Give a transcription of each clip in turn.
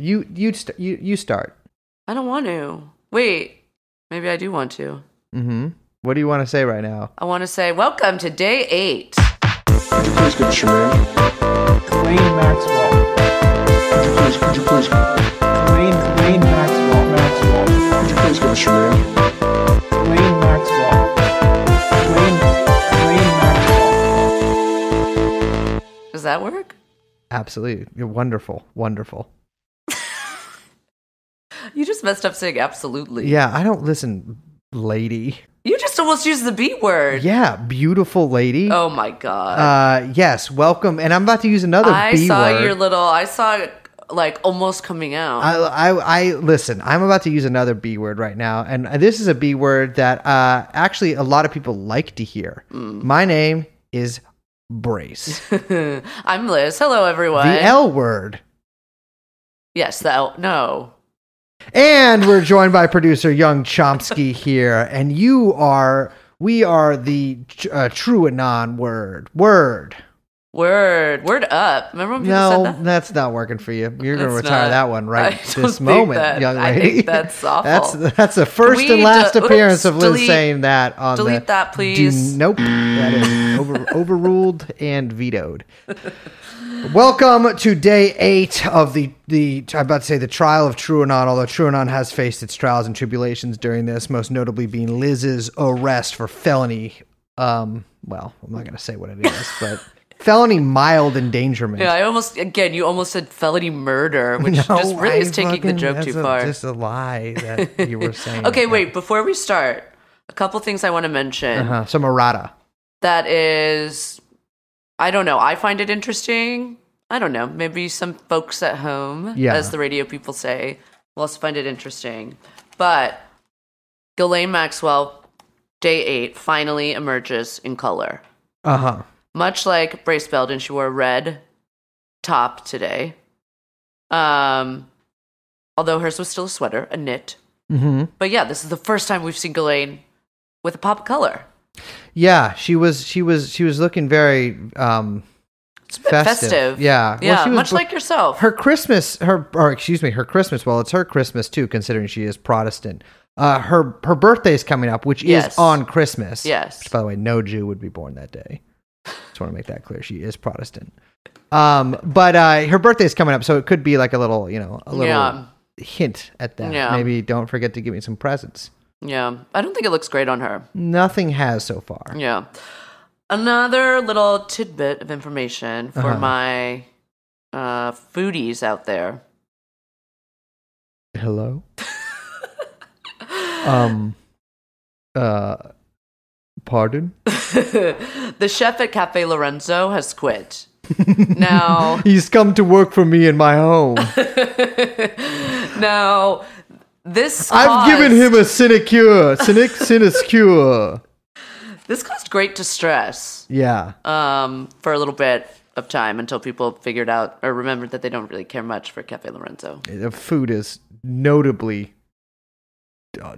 You you st- you you start. I don't want to. Wait, maybe I do want to. Mm-hmm. What do you want to say right now? I want to say welcome to day eight. Could you please give us your name? Wayne Maxwell. Could you please, could you please, Wayne Wayne Maxwell. Maxwell. could you please give us your name? Wayne Maxwell. Wayne Wayne Maxwell. Does that work? Absolutely, you're wonderful, wonderful. You just messed up saying absolutely. Yeah, I don't listen, lady. You just almost used the B word. Yeah, beautiful lady. Oh my god. Uh, yes, welcome. And I'm about to use another I B saw word. your little. I saw it like almost coming out. I, I, I listen. I'm about to use another B word right now, and this is a B word that uh, actually a lot of people like to hear. Mm. My name is Brace, I'm Liz. Hello, everyone. the L word, yes, the L. No. And we're joined by producer Young Chomsky here, and you are. We are the uh, true anon word. Word. Word. Word up. Remember when people No, said that? that's not working for you. You're going to retire not. that one right this moment, that- young I lady. think that's awful. That's that's the first and last appearance oops, of Liz delete- saying that on delete the that, Do- please. nope, that is over, overruled and vetoed. Welcome to day eight of the the I'm about to say the trial of TrueAnon. Although TrueAnon has faced its trials and tribulations during this, most notably being Liz's arrest for felony. Um, well, I'm not going to say what it is, but felony mild endangerment. Yeah, I almost again. You almost said felony murder, which just really I is taking the joke that's too a- far. Just a lie that you were saying. Okay, wait. Before we start, a couple things I want to mention. Uh-huh. Some errata. That is, I don't know. I find it interesting. I don't know. Maybe some folks at home, Yeah. as the radio people say, will also find it interesting. But Ghislaine Maxwell, day eight, finally emerges in color. Uh huh. Much like Brace Belden, she wore a red top today. Um, although hers was still a sweater, a knit. Mm-hmm. But yeah, this is the first time we've seen Ghislaine with a pop of color. Yeah, she was. She was. She was looking very um, It's a bit festive. festive. Yeah. Well, Yeah, she was much like yourself. her Christmas. Her or excuse me, her Christmas. Well, it's her Christmas too, considering she is Protestant. Uh, her her birthday is coming up, which Yes. is on Christmas. Yes. Which, by the way, no Jew would be born that day. Just want to make that clear. She is Protestant. Um, but uh, her birthday is coming up, so it could be like a little, you know, a little Yeah. hint at that. Yeah. Maybe don't forget to give me some presents. Yeah, I don't think it looks great on her. Nothing has so far. Yeah. Another little tidbit of information for Uh-huh. my uh, foodies out there. Hello. um. Uh. Pardon. the chef at Cafe Lorenzo has quit. now, He's come to work for me in my home. now, this I've given him a sinecure, sinic sinecure. this caused great distress Yeah. um, for a little bit of time until people figured out or remembered that they don't really care much for Cafe Lorenzo. The food is notably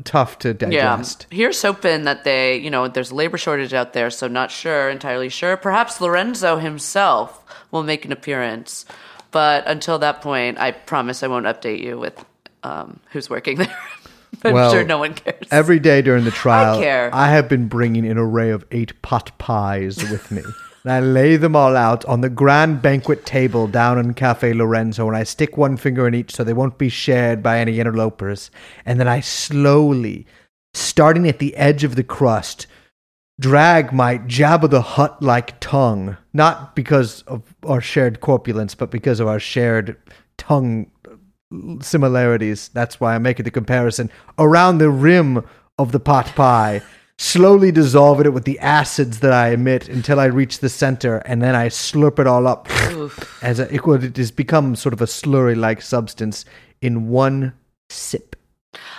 tough to digest. Yeah. Here's hoping that they, you know, there's a labor shortage out there, so not sure, entirely sure. Perhaps Lorenzo himself will make an appearance. But until that point, I promise I won't update you with um, who's working there. I'm Well, sure no one cares. Every day during the trial, care. I have been bringing an array of eight pot pies with me. and I lay them all out on the grand banquet table down in Cafe Lorenzo, and I stick one finger in each so they won't be shared by any interlopers. And then I slowly, starting at the edge of the crust, drag my Jabba the Hutt like tongue, not because of our shared corpulence, but because of our shared tongue similarities. That's why I'm making the comparison around the rim of the pot pie. Slowly dissolving it with the acids that I emit until I reach the center, and then I slurp it all up as a, it, it has become sort of a slurry-like substance in one sip.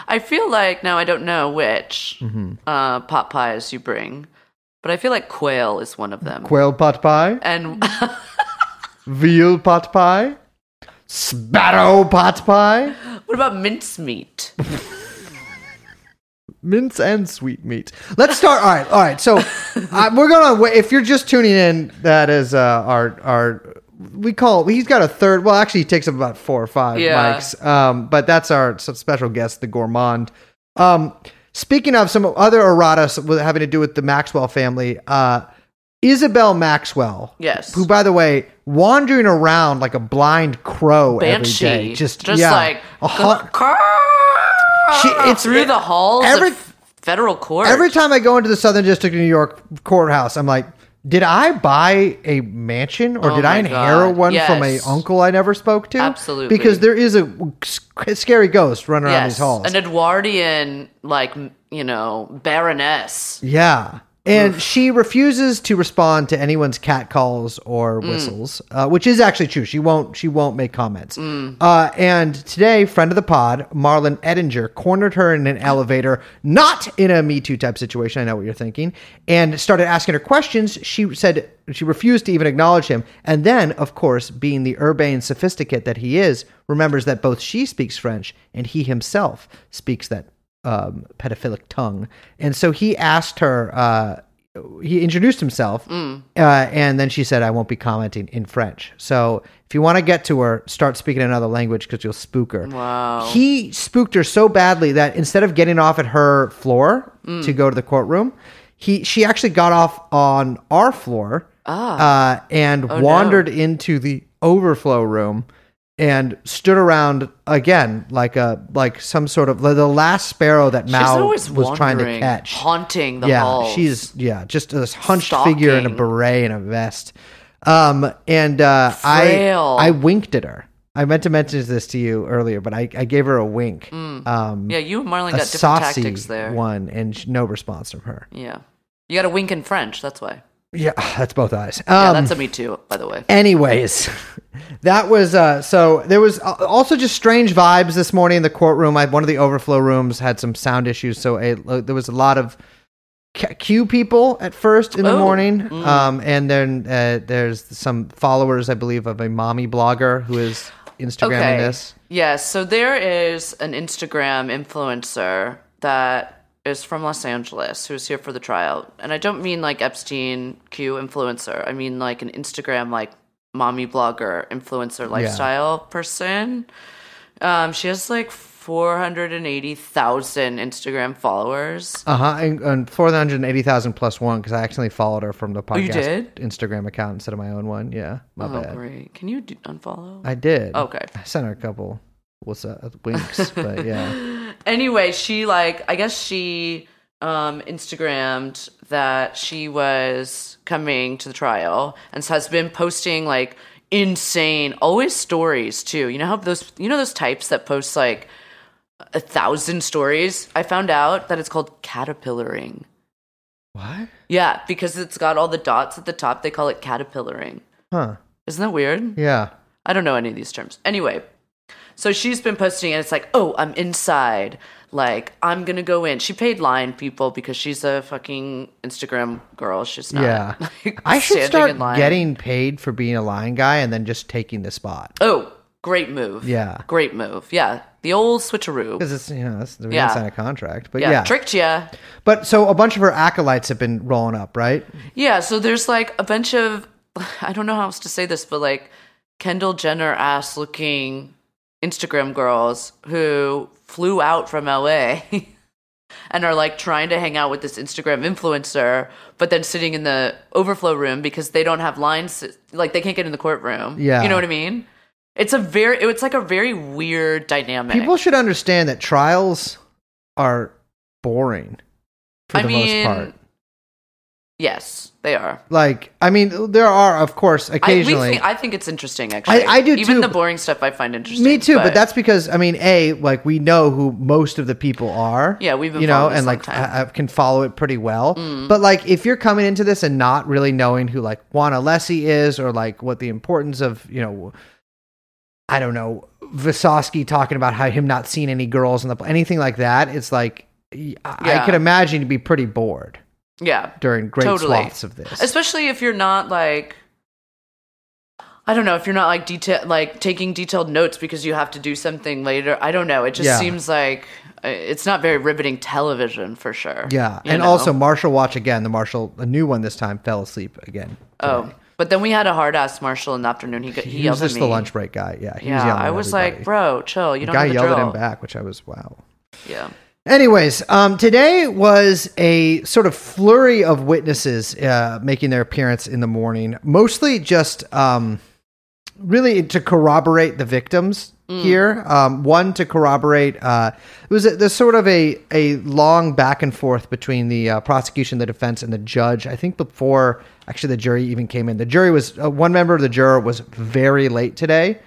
I feel like, now I don't know which Mm-hmm. uh, pot pies you bring, but I feel like quail is one of them. Quail pot pie, and veal pot pie, sparrow pot pie, what about mincemeat? mince and sweet meat. Let's start. All right, all right. So uh, we're gonna. wait- If you're just tuning in, that is uh, our our we call he's got a third. Well, actually, he takes up about four or five Yeah. mics. Um, but that's our special guest, the gourmand. Um, speaking of some other errata s- with- having to do with the Maxwell family, uh, Isabel Maxwell. Yes. Who, by the way, wandering around like a blind crow Banshee. every day. Just, just yeah, like a hu- She- it's- through the halls every- of federal court. Every time I go into the Southern District of New York courthouse, I'm like, did I buy a mansion or Oh did I inherit God. one from a uncle I never spoke to? Absolutely. Because there is a scary ghost running around these yes, halls. an Edwardian, like you know, baroness. yeah. And she refuses to respond to anyone's cat calls or Mm. whistles, uh, which is actually true. She won't. She won't make comments. Mm. Uh, and today, friend of the pod, Marlon Edinger, cornered her in an elevator, not in a Me Too type situation. I know what you're thinking, and started asking her questions. She said she refused to even acknowledge him, and then, of course, being the urbane sophisticate that he is, remembers that both she speaks French and he himself speaks that um, pedophilic tongue. And so he asked her, uh, he introduced himself, uh, and then she said, I won't be commenting in French. So if you want to get to her, start speaking another language because you'll spook her. Wow. He spooked her so badly that instead of getting off at her floor to go to the courtroom, he she actually got off on our floor uh, and no. wandered into the overflow room and stood around again like a like some sort of the last sparrow that Mao was trying to catch. haunting the yeah, halls. she's yeah, just this hunched figure in a beret and a vest. Um, and uh, I Frail. I winked at her. I meant to mention this to you earlier, but I, I gave her a wink. Um, yeah. You and Marlon got different tactics there. one, and no response from her. Yeah, you got a wink in French. That's why. Yeah, that's both eyes. Yeah, Um, that's a me too, by the way. Anyways, that was uh, so. There was uh, also just strange vibes this morning in the courtroom. I, one of the overflow rooms had some sound issues, so a, uh, there was a lot of Q- Q people at first in the Oh, morning, um, and then uh, there's some followers, I believe, of a mommy blogger who is Instagramming this. Yes, so there is an Instagram influencer that is from Los Angeles who's here for the trial. And I don't mean like Epstein Q influencer. I mean like an Instagram like mommy blogger influencer lifestyle person. Um, she has like 480,000 Instagram followers. Uh huh. And, and four hundred eighty thousand plus one because I accidentally followed her from the podcast Oh, you did? Instagram account instead of my own one. Yeah, my Oh, bad. great. Can you do, unfollow? I did. Okay. I sent her a couple. What's that? Winks, but yeah. anyway, she like I guess she um Instagrammed that she was coming to the trial and has been posting like insane always stories too. You know how those you know those types that post like a thousand stories? I found out that it's called caterpillaring. What? Yeah, because it's got all the dots at the top, they call it caterpillaring. Huh? Isn't that weird? Yeah. I don't know any of these terms. Anyway, so she's been posting and it's like, oh, I'm inside. Like, I'm gonna go in. She paid line people because she's a fucking Instagram girl. She's not. Yeah. like, I should start in line. getting paid for being a line guy and then just taking the spot. Oh, great move. Yeah. Great move. Yeah. The old switcheroo. Because it's, you know, it's, we Yeah. didn't sign a contract. But Yeah, yeah. tricked ya. But so a bunch of her acolytes have been rolling up, right? Yeah, so there's like a bunch of I don't know how else to say this, but like Kendall Jenner ass looking Instagram girls who flew out from LA and are like trying to hang out with this Instagram influencer, but then sitting in the overflow room because they don't have lines like they can't get in the courtroom. Yeah. You know what I mean? It's a very it's like a very weird dynamic. People should understand that trials are boring for I the mean, most part. Yes, they are. Like, I mean, there are, of course, I, occasionally. think, I think it's interesting, actually. I do Even too, the boring stuff I find interesting. Me too, but, that's because I mean, a like we know who most of the people are. Yeah, we've you know, and like. Mm. I, I can follow it pretty well. But like, if you're coming into this and not really knowing who like Juan Alessi is, or like what the importance of you know, I don't know, Visoski talking about how him not seeing any girls in the anything like that, it's like I, I Yeah. could imagine you'd be pretty bored yeah, during great Totally. swaths of this. especially if you're not like I don't know if you're not like detail like taking detailed notes because you have to do something later. I don't know. It just Yeah. seems like uh, it's not very riveting television for sure. Yeah, and know? also Marshall Watch again. The Marshall, a new one this time, fell asleep again. oh. But then we had a hard ass Marshall in the afternoon. He he, He, yelled was just the lunch break guy. Yeah, he was Yeah, yelling I was everybody. like, bro, chill. You the don't guy know the yelled drill. at him back, which I was wow. Yeah. Anyways, um, today was a sort of flurry of witnesses uh, making their appearance in the morning, mostly just um, really to corroborate the victims here. Um, one to corroborate. Uh, it was a, there's sort of a a long back and forth between the uh, prosecution, the defense, and the judge. I think before actually the jury even came in, the jury was uh, one member of the juror was very late today.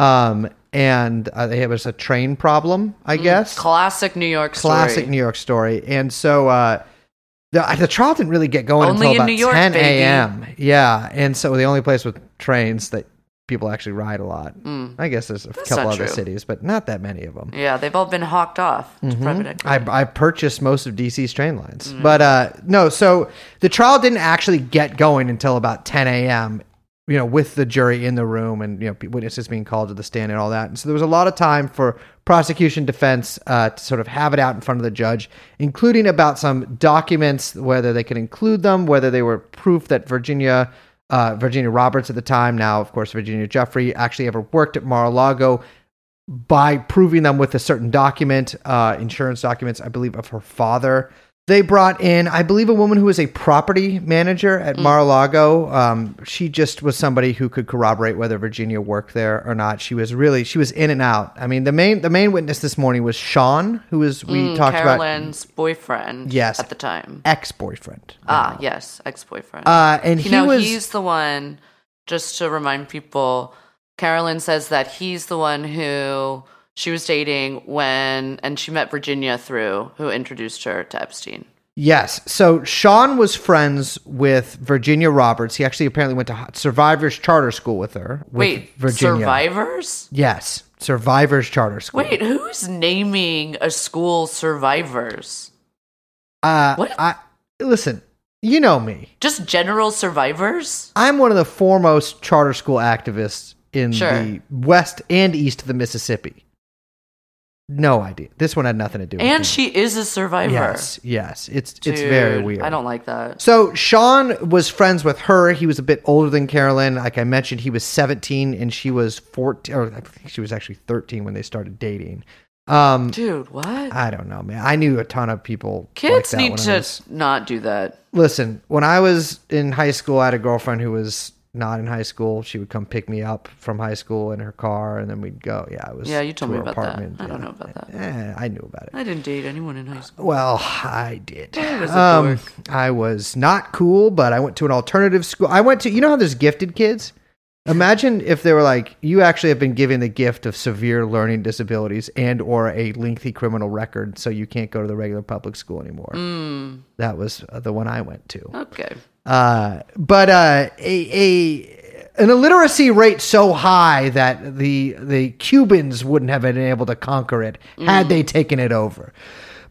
Um, and uh, it was a train problem, I guess Classic New York story. classic New York story. And so uh, the the trial didn't really get going Only until in about New York, 10 baby. a.m. Yeah, and so the only place with trains that people actually ride a lot. I guess there's a couple not other true. cities, but not that many of them. Yeah, they've all been hawked off to private equity. I, I purchased most of DC's train lines, but uh, no. So the trial didn't actually get going until about 10 a.m. You know, with the jury in the room and you know witnesses being called to the stand and all that. And so there was a lot of time for prosecution, defense uh, to sort of have it out in front of the judge, including about some documents, whether they could include them, whether they were proof that Virginia. Uh, Virginia Roberts at the time, now of course Virginia Giuffre, actually ever worked at Mar-a-Lago by proving them with a certain document, uh, insurance documents, I believe, of her father. They brought in, I believe, a woman who was a property manager at Mar-a-Lago. Um, she just was somebody who could corroborate whether Virginia worked there or not. She was really, she was in and out. I mean, the main, the main witness this morning was Sean, who was we Mm, talked about Carolyn's boyfriend. Yes. At the time. ex-boyfriend. Ah, yes, ex-boyfriend. Uh, and you he know, was he's the one. Just to remind people, Carolyn says that he's the one who she was dating when, and she met Virginia through, who introduced her to Epstein. Yes. So Sean was friends with Virginia Roberts. He actually apparently went to Survivors Charter School with her. with Wait, Virginia. survivors? Yes, Survivors Charter School. Wait, who's naming a school survivors? uh, what? I listen. You know me. Just general survivors? I'm one of the foremost charter school activists in Sure. the west and east of the Mississippi. No idea. This one had nothing to do with it. And she is a survivor. Yes, yes. It's it's very weird. I don't like that. So Sean was friends with her. He was a bit older than Carolyn. Like I mentioned, he was 17 and she was 14, or I think she was actually 13 when they started dating. Um, Dude, what? I don't know, man. I knew a ton of people. like Kids that need to was- not do that. listen. When I was in high school, I had a girlfriend who was not in high school. She would come pick me up from high school in her car, and then we'd go. Yeah, it was. Yeah, you told to me about that. apartment. I don't Yeah. know about that. Eh, I knew about it. I didn't date anyone in high school. Well, I did. was Um. I was not cool, but I went to an alternative school. I went to, you know how there's gifted kids? Imagine if they were like, you actually have been given the gift of severe learning disabilities and or a lengthy criminal record, so you can't go to the regular public school anymore. Hmm. That was uh, the one I went to. Okay. Uh, but uh, a, a an illiteracy rate so high that the the Cubans wouldn't have been able to conquer it had they taken it over.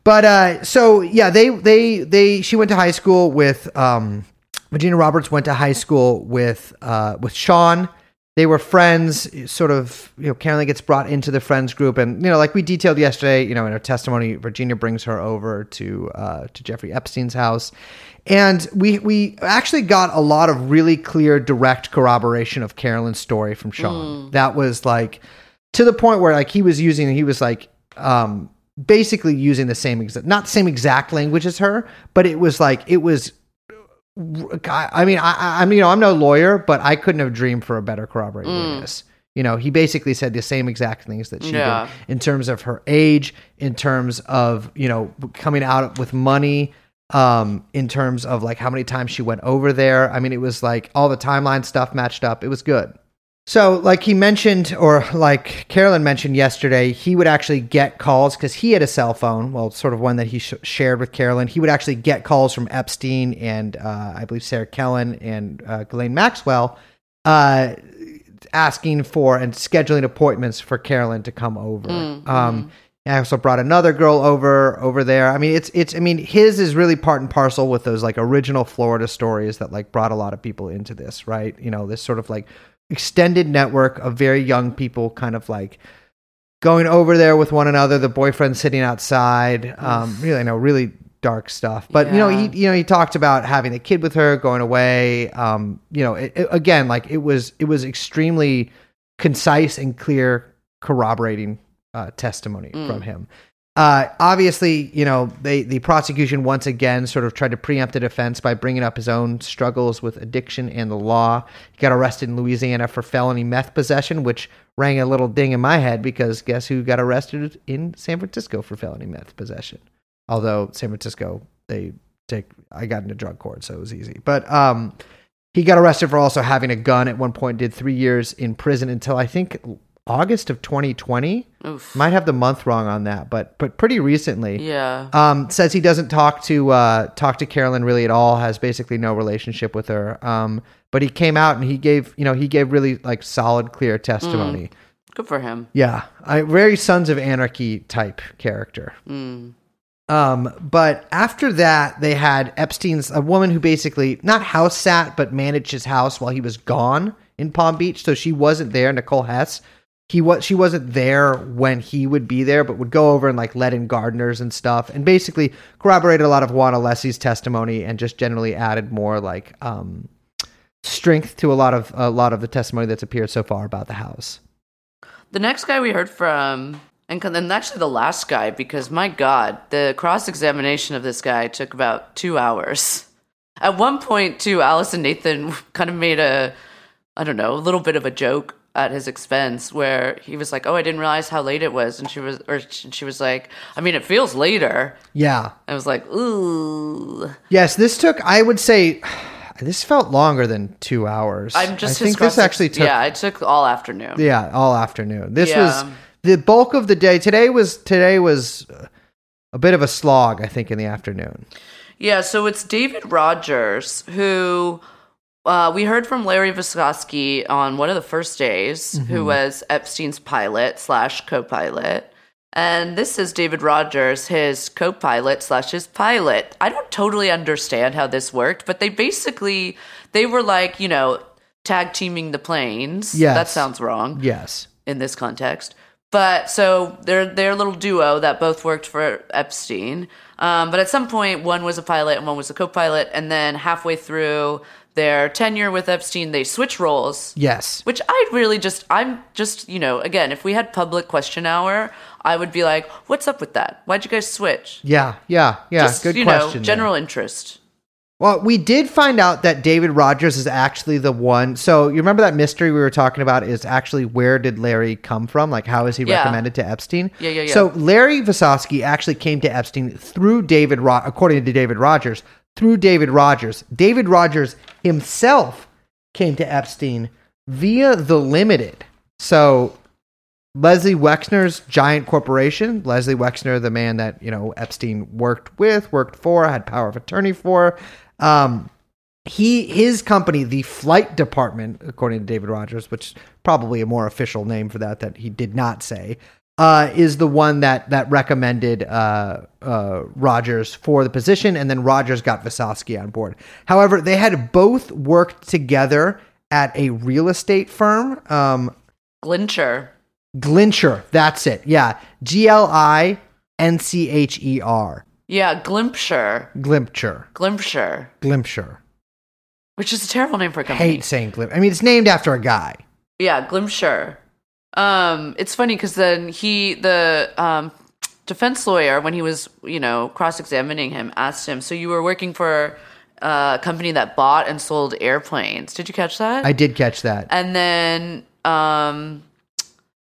But uh, so yeah, they they they she went to high school with um, Virginia Roberts went to high school with uh, with Sean. They were friends. Sort of, you know, Carolyn gets brought into the friends group, and you know, like we detailed yesterday, you know, in her testimony, Virginia brings her over to uh, to Jeffrey Epstein's house, and we we actually got a lot of really clear, direct corroboration of Carolyn's story from Sean. That was like to the point where like he was using, he was like um, basically using the same exact, not the same exact language as her, but it was like it was I mean, I, I- I'm you know I'm no lawyer, but I couldn't have dreamed for a better corroborating witness. You know, he basically said the same exact things that she Yeah. did in terms of her age, in terms of you know coming out with money, um, in terms of like how many times she went over there. I mean, it was like all the timeline stuff matched up. It was good. So, like he mentioned, or like Carolyn mentioned yesterday, he would actually get calls because he had a cell phone. Well, sort of one that he sh- shared with Carolyn. He would actually get calls from Epstein and uh, I believe Sarah Kellen and uh, Ghislaine Maxwell, uh, asking for and scheduling appointments for Carolyn to come over. Um, I also brought another girl over over there. I mean, it's it's. I mean, his is really part and parcel with those like original Florida stories that like brought a lot of people into this, right? You know, this sort of like extended network of very young people, kind of like going over there with one another. The boyfriend sitting outside. Um, really, no, really dark stuff. But you know, he you know he talked about having a kid with her, going away. Um, you know, it, it- again, like it was it was extremely concise and clear, corroborating uh, testimony from him. Uh, obviously, you know, they the prosecution once again sort of tried to preempt the defense by bringing up his own struggles with addiction and the law. He got arrested in Louisiana for felony meth possession, which rang a little ding in my head because guess who got arrested in San Francisco for felony meth possession? Although San Francisco, they take I got into drug court, so it was easy. But um, he got arrested for also having a gun at one point. Did three years in prison until I think August of 2020. Oof. Might have the month wrong on that, but but pretty recently. Yeah. Um, says he doesn't talk to uh, talk to Carolyn really at all. Has basically no relationship with her. Um, but he came out and he gave you know he gave really like solid, clear testimony. Good for him. Yeah, I, very Sons of Anarchy type character. Mm. Um, but after that, they had Epstein's a woman who basically not house sat but managed his house while he was gone in Palm Beach. So she wasn't there. Nicole Hess. He was she wasn't there when he would be there, but would go over and like let in gardeners and stuff, and basically corroborated a lot of Juan Alessi's testimony and just generally added more like um, strength to a lot of a lot of the testimony that's appeared so far about the house. The next guy we heard from, and and actually the last guy, because my God, the cross examination of this guy took about two hours. At one point, too, Alison Nathan kind of made a, I don't know, a little bit of a joke at his expense where he was like, "Oh, I didn't realize how late it was," and she was, or she she was like, "I mean, it feels later." Yeah, I was like, "Ooh." Yes, this took. I would say this felt longer than two hours. I'm just. I think this actually took. Yeah, it took all afternoon. yeah, all afternoon. This Yeah. was the bulk of the day. Today was today was a bit of a slog. I think in the afternoon. Yeah, so it's David Rogers who uh, we heard from Larry Visoski on one of the first days, who was Epstein's pilot slash co-pilot. And this is David Rogers, his co-pilot slash his pilot. I don't totally understand how this worked, but they basically they were like, you know, tag teaming the planes. Yes. That sounds wrong Yes. in this context. But so they're they're a little duo that both worked for Epstein. Um, but at some point, one was a pilot and one was a co-pilot, and then halfway through their tenure with Epstein, they switch roles. Yes. Which I really just I'm just you know again, if we had public question hour, I would be like, "What's up with that? Why'd you guys switch?" Yeah. Yeah. Yeah. just Good you question. know, there. general interest. Well, we did find out that David Rogers is actually the one. So you remember that mystery we were talking about is actually where did Larry come from? Like how is he Yeah. recommended to Epstein? Yeah, yeah, yeah. So Larry Visoski actually came to Epstein through David, Ro- according to David Rogers, through David Rogers. David Rogers himself came to Epstein via the Limited. So Leslie Wexner's giant corporation, Leslie Wexner, the man that, you know, Epstein worked with, worked for, had power of attorney for. Um, he his company, the flight department, according to David Rogers, which is probably a more official name for that that he did not say, uh, is the one that that recommended uh, uh, Rogers for the position, and then Rogers got Visoski on board. However, they had both worked together at a real estate firm. Um, Glincher. Glincher, that's it. Yeah, G L I N C H E R. Yeah, Glimpshire. Glimpcher, Glimpshire. Glimpcher. Which is a terrible name for a company. I hate saying Glimp. I mean, it's named after a guy. Yeah, Glimshire. Um, it's funny because then he, the um, defense lawyer, when he was, you know, cross-examining him, asked him, "So you were working for uh, a company that bought and sold airplanes? Did you catch that?" I did catch that. and then um,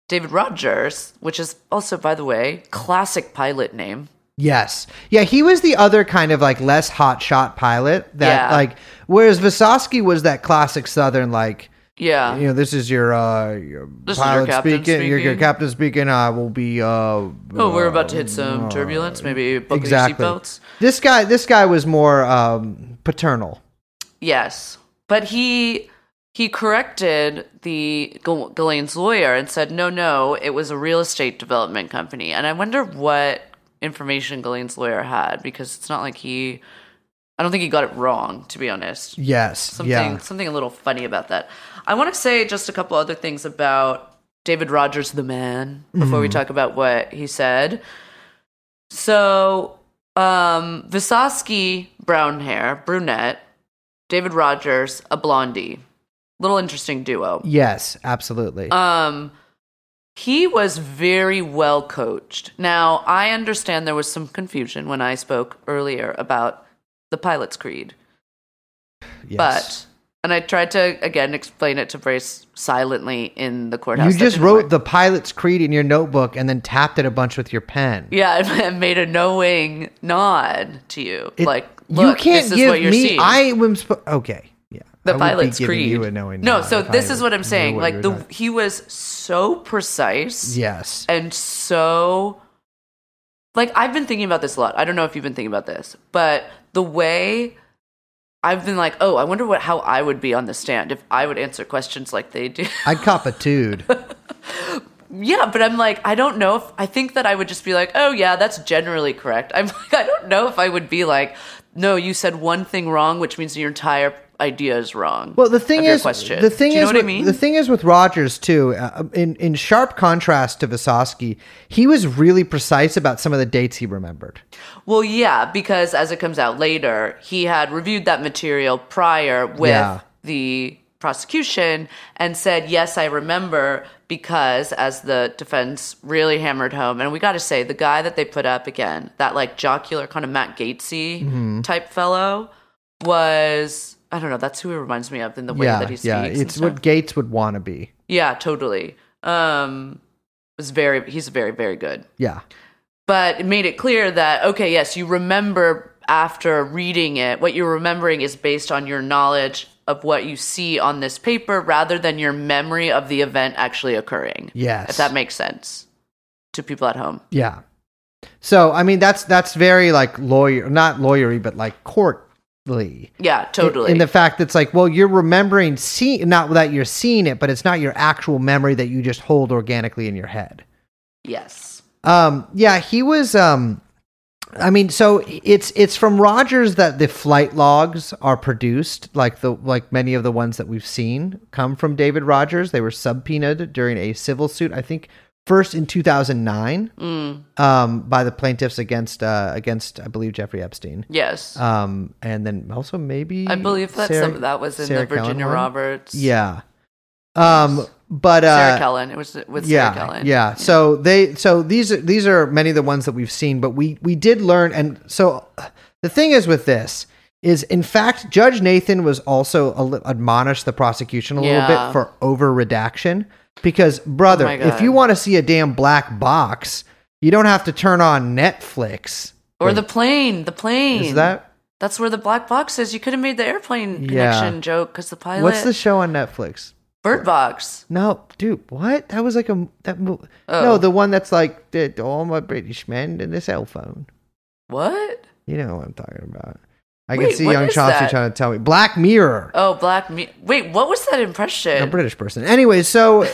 David Rogers, which is also, by the way, classic pilot name. Yes. Yeah, he was the other kind of like less hot shot pilot that Yeah. like whereas Visoski was that classic southern like Yeah, you know, this is your uh your This is your pilot captain speaking, your, your captain speaking, I will be uh Oh, we're about to hit some turbulence. Maybe buckle exactly. your seatbelts. This guy this guy was more um paternal. Yes, but he he corrected the Gal- Ghislaine's lawyer and said, "No, no, it was a real estate development company." And I wonder what information Ghislaine's lawyer had because it's not like he. I don't think he got it wrong, to be honest. Yes. Something yeah. something a little funny about that. I want to say just a couple other things about David Rogers, the man, before we talk about what he said. So um, Visoski, brown hair, brunette. David Rogers, a blondie. Little interesting duo. Yes, absolutely. Um, he was very well coached. Now, I understand there was some confusion when I spoke earlier about the pilot's creed, yes. And I tried to again explain it to Brace silently in the courthouse. you That just didn't wrote work. the pilot's creed in your notebook and then tapped it a bunch with your pen. yeah, and made a knowing nod to you, It- like you can't this is give what you're me. seeing. I am sp- okay. Yeah, the I would be pilot's giving creed. You a knowing no, nod so if I this is what I'm knew saying. Like the doing. he was so precise. yes, and so like I've been thinking about this a lot. I don't know if you've been thinking about this, but the way I've been like, oh, I wonder what how I would be on the stand if I would answer questions like they do. I'd cop a dude. yeah, but I'm like, I don't know if I think that I would just be like, oh yeah, that's generally correct. I'm like, I don't know if I would be like, no, you said one thing wrong, which means your entire idea is wrong. Well, the thing is, question. the thing is, know what I with, mean? the thing is with Rogers too. Uh, in in sharp contrast to Visoski, he was really precise about some of the dates he remembered. Well, yeah, because as it comes out later, he had reviewed that material prior with Yeah. the prosecution and said, Yes, I remember, because as the defense really hammered home, and we got to say, the guy that they put up again, that like jocular kind of Matt Gatesy Mm-hmm. type fellow, was. I don't know. That's who he reminds me of in the way yeah, that he speaks. yeah, it's what Gaetz would want to be. Yeah, totally. Um, was very. He's very, very good Yeah, but it made it clear that okay yes you remember after reading it what you're remembering is based on your knowledge of what you see on this paper rather than your memory of the event actually occurring yes, if that makes sense to people at home yeah. So I mean, that's that's very like lawyer, not lawyery, but like courtly. Yeah totally In, the fact that's like, well, you're remembering see not that you're seeing it, but it's not your actual memory that you just hold organically in your head. yes Um, yeah, he was. Um, I mean, so it's it's from Rogers that the flight logs are produced, like the like many of the ones that we've seen come from David Rogers. They were subpoenaed during a civil suit, I think, first in two thousand nine, mm, um, by the plaintiffs against uh, against I believe Jeffrey Epstein. yes Um, and then also maybe i believe that Sarah- some, that was in Sarah the virginia Kellen one? roberts Yeah. Um, but uh, sarah kellen it was with yeah, sarah kellen Yeah. So they so these are these are many of the ones that we've seen, but we we did learn and so the thing is with this is in fact Judge Nathan was also a, admonished the prosecution a little Yeah. bit for over redaction because oh brother, Oh if you want to see a damn black box, you don't have to turn on Netflix. or the plane the plane Is that that's where the black box is you could have made the airplane Yeah. connection joke because the pilot what's the show on Netflix? bird box No, dude, what? That was like a that mo- Oh. No, the one that's like the, all my British men and a cell phone. what You know what I'm talking about. I can Wait, see what young is Chauncey that? trying to tell me. Black Mirror. Oh, Black Mirror. Wait, what was that impression? A British person. Anyway, so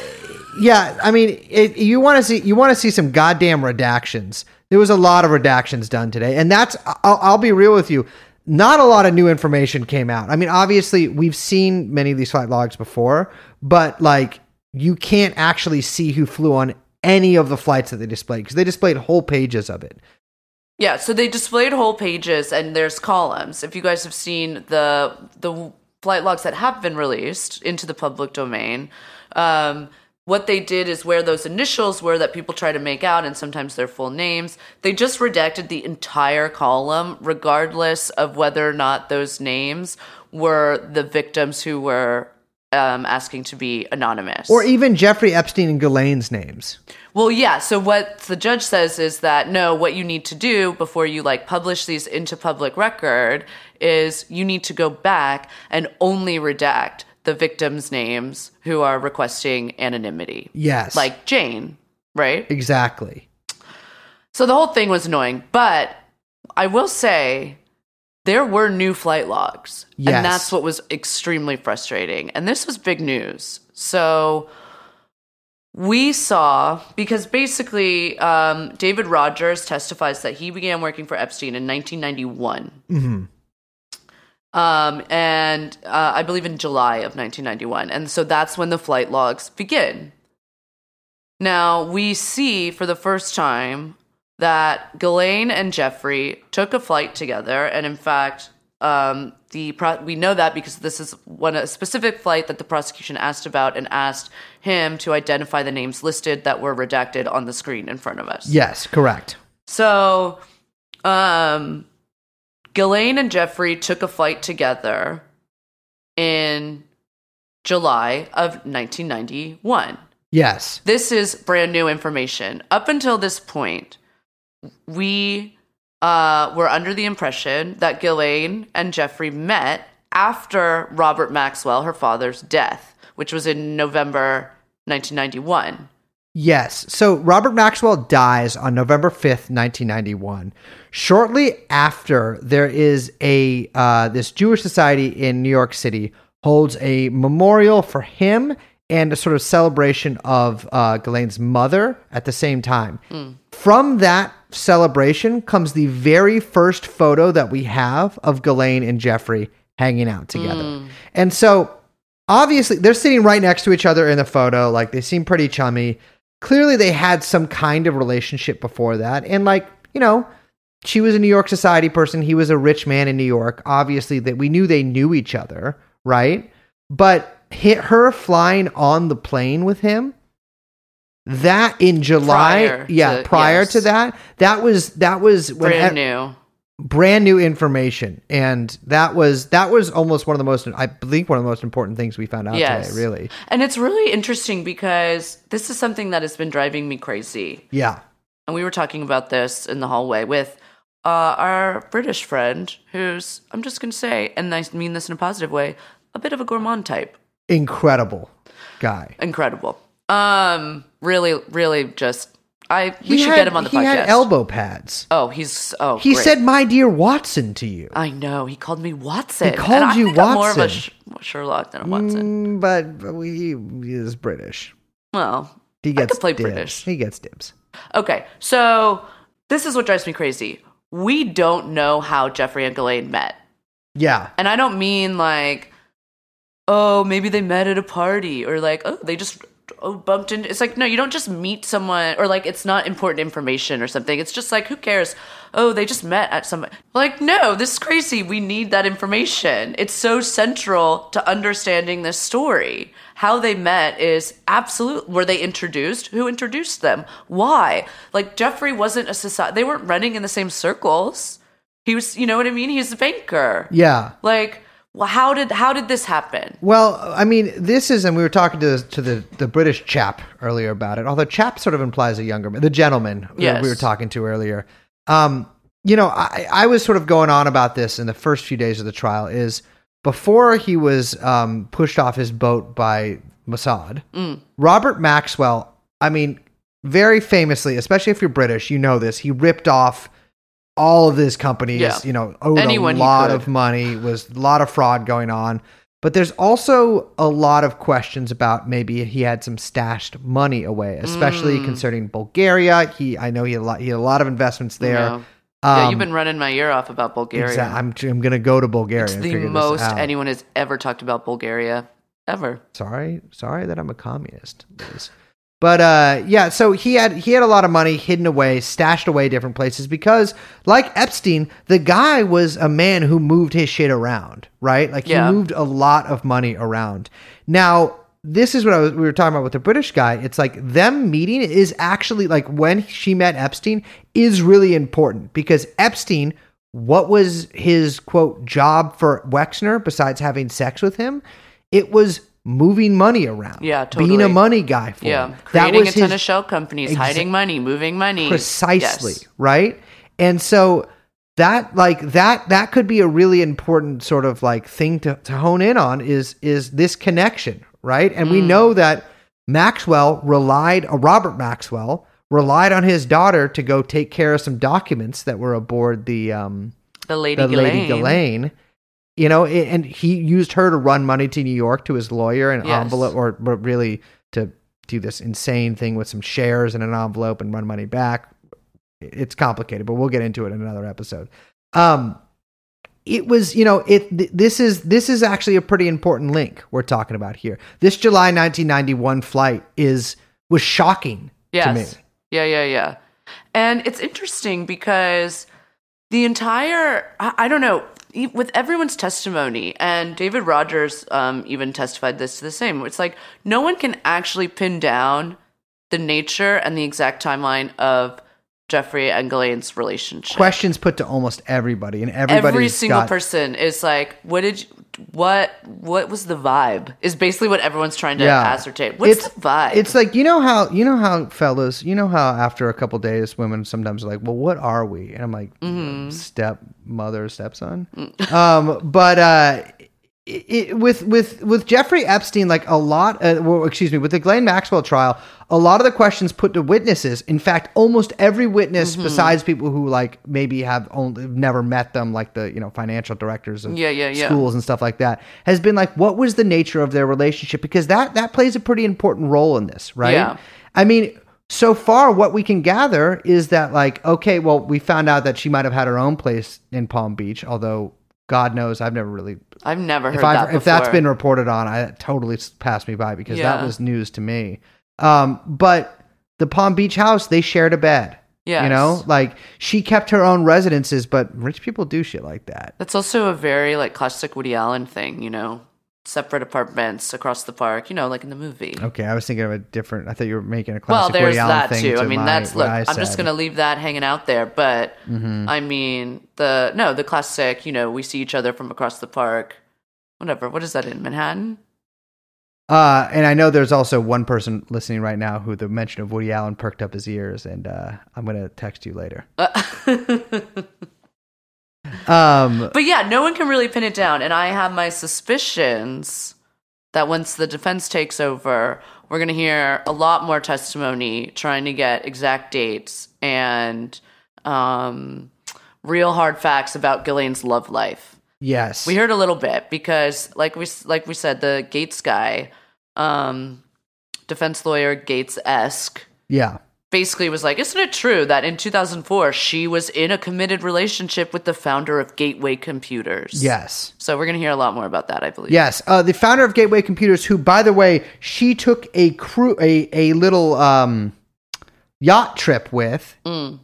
yeah, I mean, it, you want to see you want to see some goddamn redactions. There was a lot of redactions done today, and that's I'll, I'll be real with you. Not a lot of new information came out. I mean, obviously, we've seen many of these flight logs before, but like you can't actually see who flew on any of the flights that they displayed because they displayed whole pages of it. Yeah, so they displayed whole pages and there's columns. If you guys have seen the the flight logs that have been released into the public domain, um, what they did is where those initials were that people try to make out, and sometimes their full names, they just redacted the entire column, regardless of whether or not those names were the victims who were um, asking to be anonymous. Or even Jeffrey Epstein and Ghislaine's names. Well, yeah. So what the judge says is that no, what you need to do before you like publish these into public record is you need to go back and only redact the victims' names who are requesting anonymity. Yes. Like Jane, right? exactly. So the whole thing was annoying, but I will say there were new flight logs. Yes. And that's what was extremely frustrating. And this was big news. So we saw, because basically um, David Rogers testifies that he began working for Epstein in 1991. hmm Um, and uh, I believe in July of 1991. And so that's when the flight logs begin. Now, we see for the first time that Ghislaine and Jeffrey took a flight together, and in fact, um, the pro- we know that because this is one a specific flight that the prosecution asked about and asked him to identify the names listed that were redacted on the screen in front of us. Yes, correct. So, um, Ghislaine and Jeffrey took a flight together in July of 1991. Yes. This is brand new information. Up until this point, we uh, were under the impression that Ghislaine and Jeffrey met after Robert Maxwell, her father's death, which was in November 1991. Yes. So Robert Maxwell dies on November 5th, 1991. Shortly after, there is a uh, this Jewish society in New York City holds a memorial for him and a sort of celebration of uh, Ghislaine's mother at the same time. From that celebration comes the very first photo that we have of Ghislaine and Jeffrey hanging out together. And so obviously they're sitting right next to each other in the photo like they seem pretty chummy. Clearly they had some kind of relationship before that. And like you know she was a new york society person he was a rich man in new york. Obviously that we knew they knew each other right? But hit her flying on the plane with him that in july Prior yeah to- prior yes. to that that was that was Brand new. brand new information and that was that was almost one of the most i believe one of the most important things we found out Yes. today really And it's really interesting because this is something that has been driving me crazy. yeah And we were talking about this in the hallway with uh, our British friend, who's, I'm just going to say, and I mean this in a positive way, a bit of a gourmand type. Incredible guy Incredible. Um, really, really just, I, we should had, get him on the he podcast. had elbow pads oh, he's, oh, he great. said my dear watson to you I know. He called me Watson. He called and I you Watson. I'm more of a Sh- Sherlock than a Watson. Mm, but, but he is british Well, he I gets could play dibs. British. he gets dibs Okay, so this is what drives me crazy. We don't know how Jeffrey and Ghislaine met. yeah And I don't mean like, oh, maybe they met at a party or like, oh, they just oh, bumped into. It's like, no, you don't just meet someone or like it's not important information or something. It's just like, who cares? Oh, they just met at some. Like, no, this is crazy. We need that information. It's so central to understanding this story. How they met is absolute. Were they introduced? Who introduced them? Why? Like, Jeffrey wasn't a society. They weren't running in the same circles. He was, you know what I mean? He's a banker. yeah Like, well, how did how did this happen? Well, I mean, this is, and we were talking to to the the British chap earlier about it. Although chap sort of implies a younger man, the gentleman Yes. we were talking to earlier. Um, you know, I, I was sort of going on about this in the first few days of the trial. Is before he was um, pushed off his boat by Mossad, Mm. Robert Maxwell. I mean, very famously, especially if you're British, you know this. He ripped off all of his companies. Yeah. You know, owed Anyone a lot of money. Was a lot of fraud going on. But there's also a lot of questions about maybe he had some stashed money away, especially Mm. concerning Bulgaria. He, I know he had a lot, he had a lot of investments there. Yeah. yeah, Um, you've been running my ear off about Bulgaria. I'm, I'm going to go to Bulgaria. it's the this most anyone has ever talked about Bulgaria ever. sorry, sorry that I'm a communist. But uh, yeah, so he had he had a lot of money hidden away, stashed away different places because, like Epstein, the guy was a man who moved his shit around, right? Like Yeah. he moved a lot of money around. Now, this is what I was, we were talking about with the British guy. It's like them meeting is actually like when she met Epstein is really important because Epstein, what was his quote job for Wexner besides having sex with him? It was moving money around. Yeah, Being a money guy for Yeah, him. Creating was a ton his- of shell companies, Exa- hiding money, moving money. precisely Yes. right and so that like that that could be a really important sort of like thing to, to hone in on is is this connection right and Hmm. we know that maxwell relied uh, robert maxwell relied on his daughter to go take care of some documents that were aboard the um The lady the Ghislaine. lady Ghislaine. You know, and he used her to run money to New York to his lawyer and Yes. envelope, or, or really to do this insane thing with some shares in an envelope and run money back. It's complicated, but we'll get into it in another episode. Um, it was, you know, it. Th- this is this is actually a pretty important link we're talking about here. This July 1991 flight is was shocking to me. Yeah, yeah, yeah. And it's interesting because the entire, I, I don't know, with everyone's testimony, and David Rogers um, even testified this to the same. It's like no one can actually pin down the nature and the exact timeline of Jeffrey and Ghislaine's relationship. Questions put to almost everybody, and everybody. Every single person is like, "What did you, what what was the vibe?" Is basically what everyone's trying to ascertain. What's the vibe? It's like you know how you know how fellas, you know how after a couple days, women sometimes are like, "Well, what are we?" And I'm like, Mm-hmm. "Step mother, stepson." Um, but uh, it, it, with with with Jeffrey Epstein, like a lot. Uh, well, excuse me, with the Ghislaine Maxwell trial, a lot of the questions put to witnesses. In fact, almost every witness, Mm-hmm. besides people who like maybe have only never met them, like the you know financial directors of Yeah, yeah, yeah. schools and stuff like that, has been like, what was the nature of their relationship? Because that that plays a pretty important role in this, right? Yeah. I mean, so far, what we can gather is that, like, okay, well, we found out that she might have had her own place in Palm Beach, although God knows I've never really. I've never heard If, that I've, before. if that's been reported on, I totally passed me by because that was news to me. Um, but the Palm Beach house, they shared a bed. Yeah, You know, like she kept her own residences, but rich people do shit like that. That's also a very like classic Woody Allen thing, you know, separate apartments across the park, you know, like in the movie. Okay, I was thinking of a different. I thought you were making a classic. Well, there's that too. to I mean, my- that's look. I'm just gonna leave that hanging out there, but Mm-hmm. I mean the no, the classic. You know, we see each other from across the park. Whatever. What is that in Manhattan? Uh, and I know there's also one person listening right now who the mention of Woody Allen perked up his ears, and uh, I'm gonna text you later. um, But yeah, no one can really pin it down. And I have my suspicions that once the defense takes over, we're going to hear a lot more testimony trying to get exact dates and um, real hard facts about Ghislaine's love life. yes, We heard a little bit because, like we like we said, the Gaetz guy, um, defense lawyer Gaetz esque, yeah, basically was like, "Isn't it true that in 2004 she was in a committed relationship with the founder of Gateway Computers?" yes, So we're gonna hear a lot more about that, I believe. yes. Uh, the founder of Gateway Computers, who, by the way, she took a crew, a a little um, yacht trip with Mm.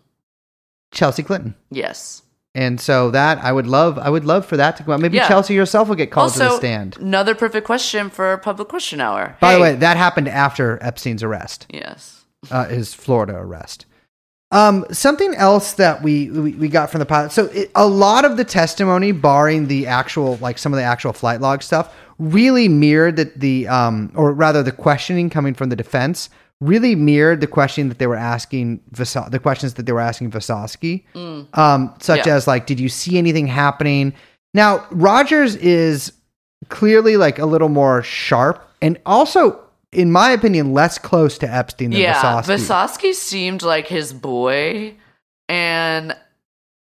Chelsea Clinton. Yes. And so that I would love, I would love for that to come out. Maybe Yeah. Chelsea herself will get called to the stand. another perfect question for public question hour. By the way, that happened after Epstein's arrest. yes. Uh, his Florida arrest. Um, something else that we, we we got from the pilot. So it, a lot of the testimony, barring the actual like some of the actual flight log stuff, really mirrored the, the um or rather the questioning coming from the defense really mirrored the question that they were asking Vas- the questions that they were asking Visoski, um, such Yeah. as like, did you see anything happening? Now Rogers is clearly like a little more sharp and also. In my opinion, less close to Epstein than Yeah. Visoski. Visoski seemed like his boy, and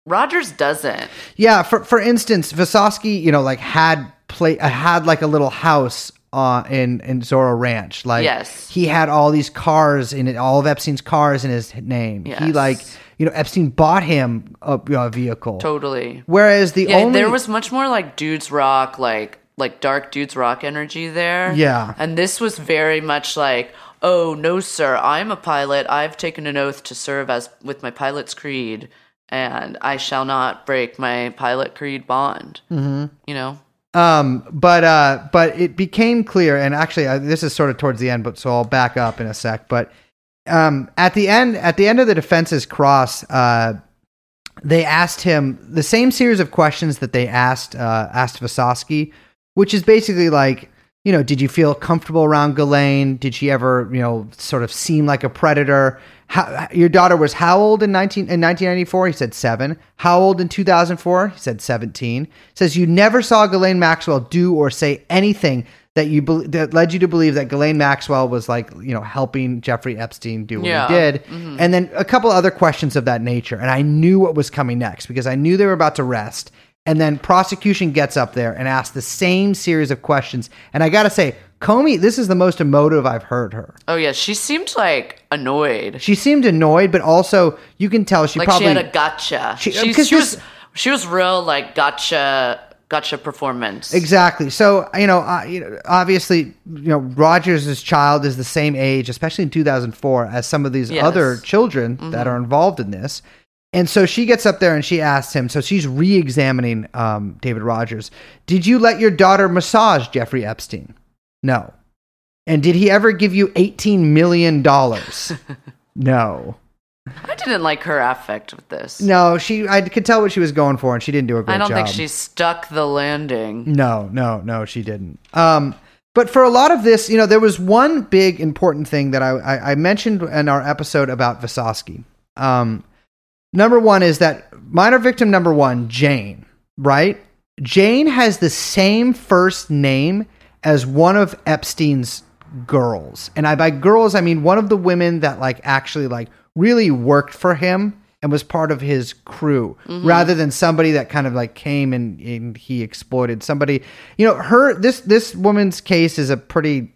Rogers doesn't. Yeah, for for instance, Visoski, you know, like had play uh, had like a little house uh in in Zorro Ranch. Like Yes. he had all these cars in it, all of Epstein's cars in his name. Yes. He like, you know, Epstein bought him a, you know, a vehicle. Totally. Whereas the Yeah, only there was much more like dudes rock, like like dark dudes rock energy there. Yeah. and this was very much like, oh no, sir, I'm a pilot. I've taken an oath to serve as with my pilot's creed, and I shall not break my pilot creed bond. Mm-hmm. You know, Um, but uh, but it became clear, and actually, uh, this is sort of towards the end, but so I'll back up in a sec. But um, at the end, at the end of the defense's cross, uh, they asked him the same series of questions that they asked uh, asked Visoski, which is basically like, you know, did you feel comfortable around Ghislaine? Did she ever, you know, sort of seem like a predator? How, your daughter was how old in 19 in 1994? He said 7. How old in 2004? He said 17. Says you never saw Ghislaine Maxwell do or say anything that you that led you to believe that Ghislaine Maxwell was like, you know, helping Jeffrey Epstein do what Yeah. he did. Mm-hmm. And then a couple other questions of that nature. And I knew what was coming next because I knew they were about to rest. And then prosecution gets up there and asks the same series of questions. And I got to say, Comey, this is the most emotive I've heard her. oh yeah, she seemed like annoyed. She seemed annoyed, but also you can tell she like probably she had a gotcha. She- She, she this- was she was real like gotcha gotcha performance. Exactly. So you know, uh, you know, obviously, you know, Rogers' child is the same age, especially in 2004, as some of these Yes. Mm-hmm. other children that are involved in this. And so she gets up there and she asks him. So she's re-examining um, David Rogers. Did you let your daughter massage Jeffrey Epstein? No. And did he ever give you 18 million dollars? no. I didn't like her affect with this. No. She. I could tell what she was going for, and she didn't do a great job. I don't job. think she stuck the landing. No, no, no, she didn't. Um, but for a lot of this, you know, there was one big important thing that I, I, I mentioned in our episode about Visoski. Um, number one is that minor victim number one, Jane, right? Jane has the same first name as one of Epstein's girls. And I by girls I mean one of the women that like actually like really worked for him and was part of his crew mm-hmm. rather than somebody that kind of like came and, and he exploited somebody. You know, her this this woman's case is a pretty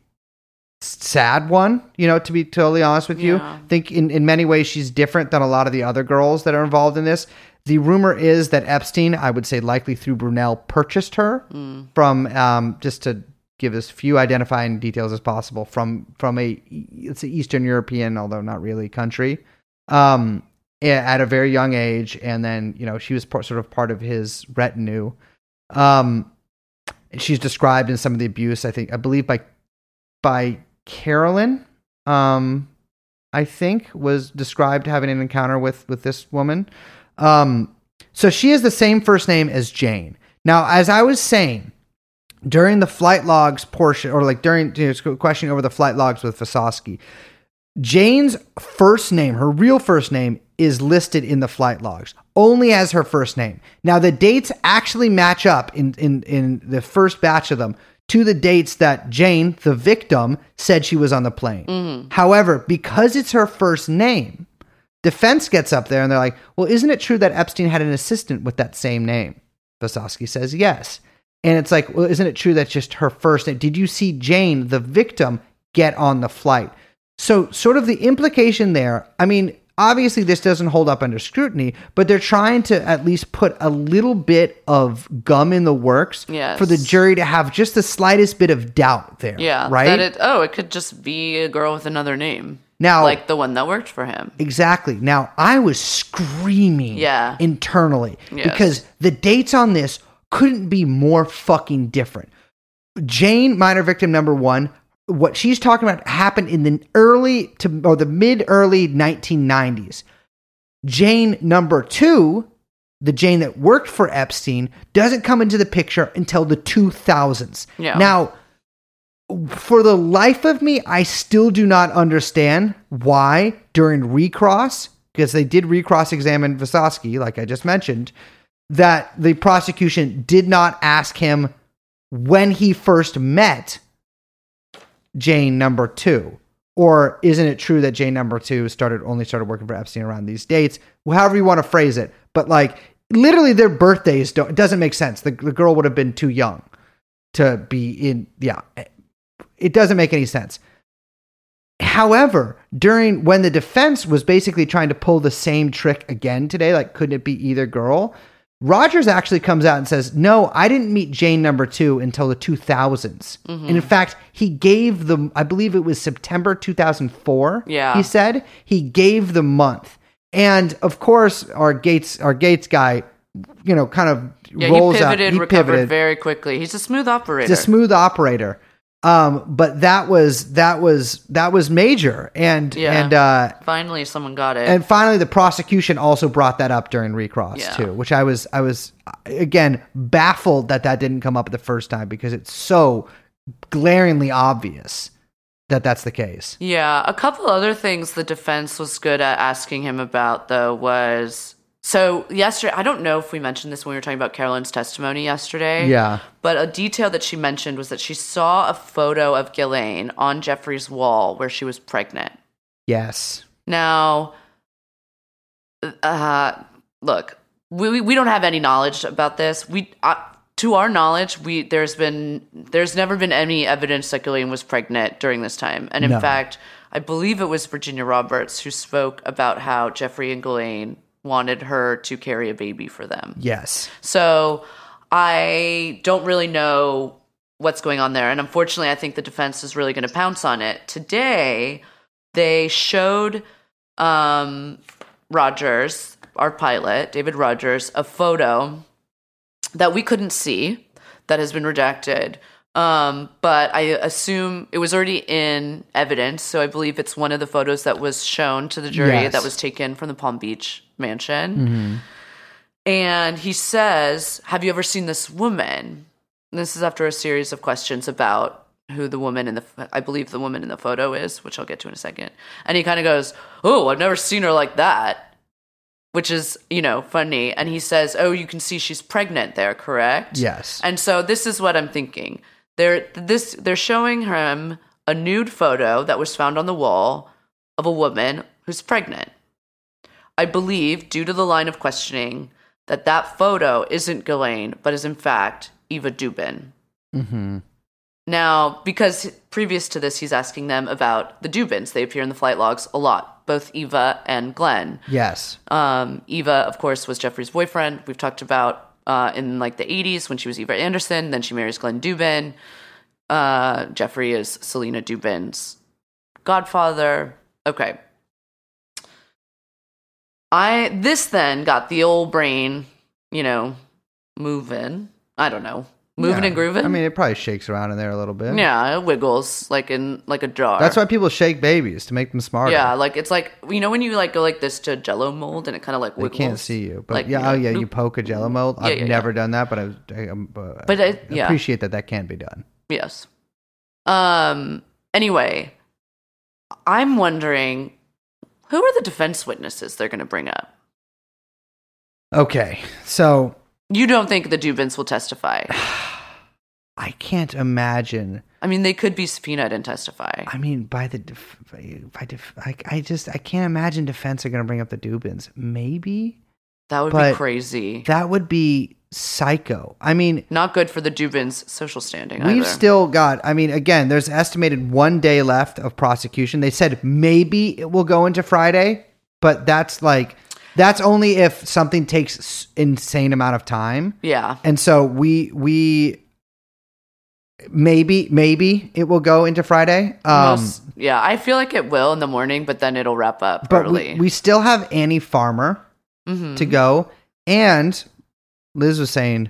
sad one, you know, to be totally honest with you. Yeah. I think in, in many ways she's different than a lot of the other girls that are involved in this. The rumor is that Epstein, I would say likely through Brunel, purchased her from um, just to give as few identifying details as possible from from a it's an Eastern European, although not really country, um, at a very young age, and then you know she was part, sort of part of his retinue. Um, she's described in some of the abuse, I think, I believe by by Carolyn, um, I think was described having an encounter with with this woman. Um, so she has the same first name as Jane. Now, as I was saying during the flight logs portion, or like during you know, questioning over the flight logs with Visoski, Jane's first name, her real first name, is listed in the flight logs only as her first name. Now the dates actually match up in in in the first batch of them to the dates that Jane, the victim, said she was on the plane. Mm-hmm. However, because it's her first name, defense gets up there and they're like, "Well, isn't it true that Epstein had an assistant with that same name?" Visoski says, "Yes." And it's like, well, isn't it true that's just her first name? Did you see Jane, the victim, get on the flight? So, sort of the implication there, I mean, obviously this doesn't hold up under scrutiny, but they're trying to at least put a little bit of gum in the works Yes. for the jury to have just the slightest bit of doubt there. Yeah. Right? That it oh, it could just be a girl with another name. Now- like the one that worked for him. Exactly. Now, I was screaming Yeah. internally Yes. because the dates on this couldn't be more fucking different. Jane, minor victim number one, what she's talking about happened in the early to or the mid early 1990s. Jane number two, the Jane that worked for Epstein, doesn't come into the picture until the 2000s. Yeah. Now, for the life of me, I still do not understand why during recross, because they did recross examine Visoski, like I just mentioned, that the prosecution did not ask him when he first met Jane number two. Or isn't it true that Jane number two started only started working for Epstein around these dates? However you want to phrase it, but like literally their birthdays don't. It doesn't make sense. The, the girl would have been too young to be in. Yeah, eh, it doesn't make any sense. However, during when the defense was basically trying to pull the same trick again today, like couldn't it be either girl? Rogers actually comes out and says, "No, I didn't meet Jane number 2 until the 2000s." And in fact, he gave the I believe it was September 2004. Yeah. He said he gave the month. And of course, our Gaetz our Gaetz guy, you know, kind of Yeah, rolls he pivoted, out. He recovered pivoted very quickly. He's a smooth operator. He's a smooth operator. Um, but that was that was that was major, and Yeah. and uh, Finally, someone got it. and finally the prosecution also brought that up during recross Yeah. too, which I was I was again baffled that that didn't come up the first time because it's so glaringly obvious that that's the case. Yeah, a couple other things the defense was good at asking him about though was so yesterday I don't know if we mentioned this when we were talking about Carolyn's testimony yesterday. Yeah. But a detail that she mentioned was that she saw a photo of Ghislaine on Jeffrey's wall where she was pregnant. Yes. Now, uh, look, we, we- don't have any knowledge about this. We, uh, to our knowledge, we there's been there's never been any evidence that Ghislaine was pregnant during this time, and in No. fact, I believe it was Virginia Roberts who spoke about how Jeffrey and Ghislaine wanted her to carry a baby for them. Yes. So I don't really know what's going on there. And unfortunately, I think the defense is really going to pounce on it. Today, they showed um, Rogers, our pilot, David Rogers, a photo that we couldn't see that has been redacted. Um, but I assume it was already in evidence. So I believe it's one of the photos that was shown to the jury Yes. that was taken from the Palm Beach mansion. Mm-hmm. And he says, Have you ever seen this woman? And this is after a series of questions about who the woman in the, I believe the woman in the photo is, which I'll get to in a second. And he kind of goes, Oh, I've never seen her like that, which is, you know, funny. And he says, Oh, you can see she's pregnant there, correct? Yes. And so this is what I'm thinking. They're this they're showing him a nude photo that was found on the wall of a woman who's pregnant. I believe, due to the line of questioning, that that photo isn't Ghislaine, but is in fact Eva Dubin. Mm-hmm. Now, because previous to this, he's asking them about the Dubins. They appear in the flight logs a lot, both Eva and Glenn. Yes. Um, Eva, of course, was Jeffrey's boyfriend. We've talked about uh, in like the 80s when she was Eva Anderson. Then she marries Glenn Dubin. Uh, Jeffrey is Celina Dubin's godfather. Okay. I this then got the old brain, you know, moving. I don't know, moving Yeah. and grooving. I mean, it probably shakes around in there a little bit. yeah, it wiggles like in like a jar. That's why people shake babies to make them smarter. Yeah, like it's like you know when you like go like this to Jello mold and it kind of like They can't see you, but Like, yeah, you know, oh yeah, you poke a Jello mold. I've yeah, yeah. never done that, but I, I, um, uh, But I- yeah. appreciate that that can be done. Yes. Um. Anyway, I'm wondering who are the defense witnesses they're going to bring up. Okay, so You don't think the Dubins will testify? I can't imagine. I mean, they could be subpoenaed and testify. I mean, by the def- by def- I, I just I can't imagine defense are going to bring up the Dubins. Maybe That would but- be crazy. that would be psycho. I mean, Not good for the Dubins' social standing. We've either. still got, I mean, again, there's estimated one day left of prosecution. They said maybe it will go into Friday, but that's like, that's only if something takes insane amount of time. yeah. And so we, we, maybe, maybe it will go into Friday. Um, Most- yeah, I feel like it will in the morning, but then it'll wrap up but early. we, we still have Annie Farmer Mhm. to go. And Liz was saying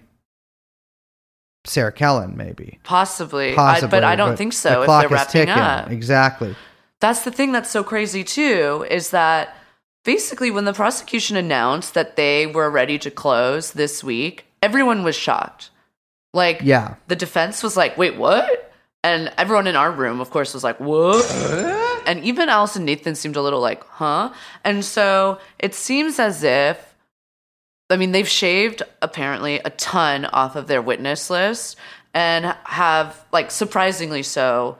Sarah Kellen, maybe. Possibly, I, but I don't think so. The If clock they're is wrapping ticking. up, Exactly. That's the thing that's so crazy too is that basically when the prosecution announced that they were ready to close this week, everyone was shocked. Like Yeah. the defense was like, "Wait, what?" And everyone in our room, of course, was like, "What?" and even Alison Nathan seemed a little like, "Huh?" And so it seems as if I mean, they've shaved apparently a ton off of their witness list and have, like, surprisingly so,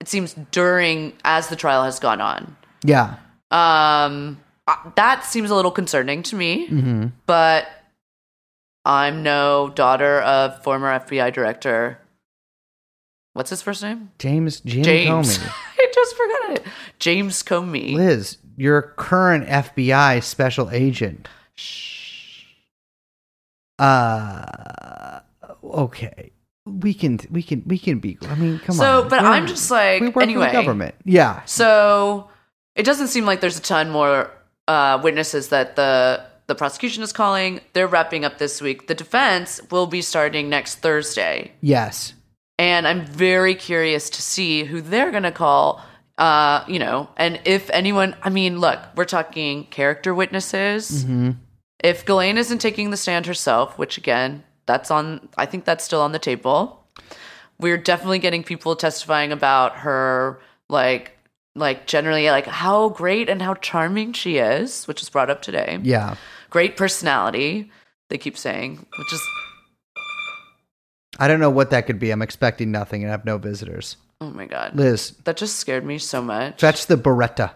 it seems during as the trial has gone on. Yeah. Um, that seems a little concerning to me, Mm-hmm. but I'm no daughter of former FBI director. What's his first name? James Jim James. Comey. I just forgot it. James Comey. Liz, you're current FBI special agent. Uh okay. We can we can we can be I mean, come So, on. So, but We're- I'm just like, we work for anyway. the government. Yeah. So it doesn't seem like there's a ton more uh, witnesses that the the prosecution is calling. They're wrapping up this week. The defense will be starting next Thursday, Yes. and I'm very curious to see who they're going to call. Uh, you know, and if anyone, I mean, look, we're talking character witnesses. If Ghislaine isn't taking the stand herself, which again, that's on, I think that's still on the table we're definitely getting people testifying about her like like generally like how great and how charming she is which was brought up today Yeah. great personality they keep saying which is I don't know what that could be. I'm expecting nothing and I have no visitors. oh my god Liz, that just scared me so much fetch the Beretta.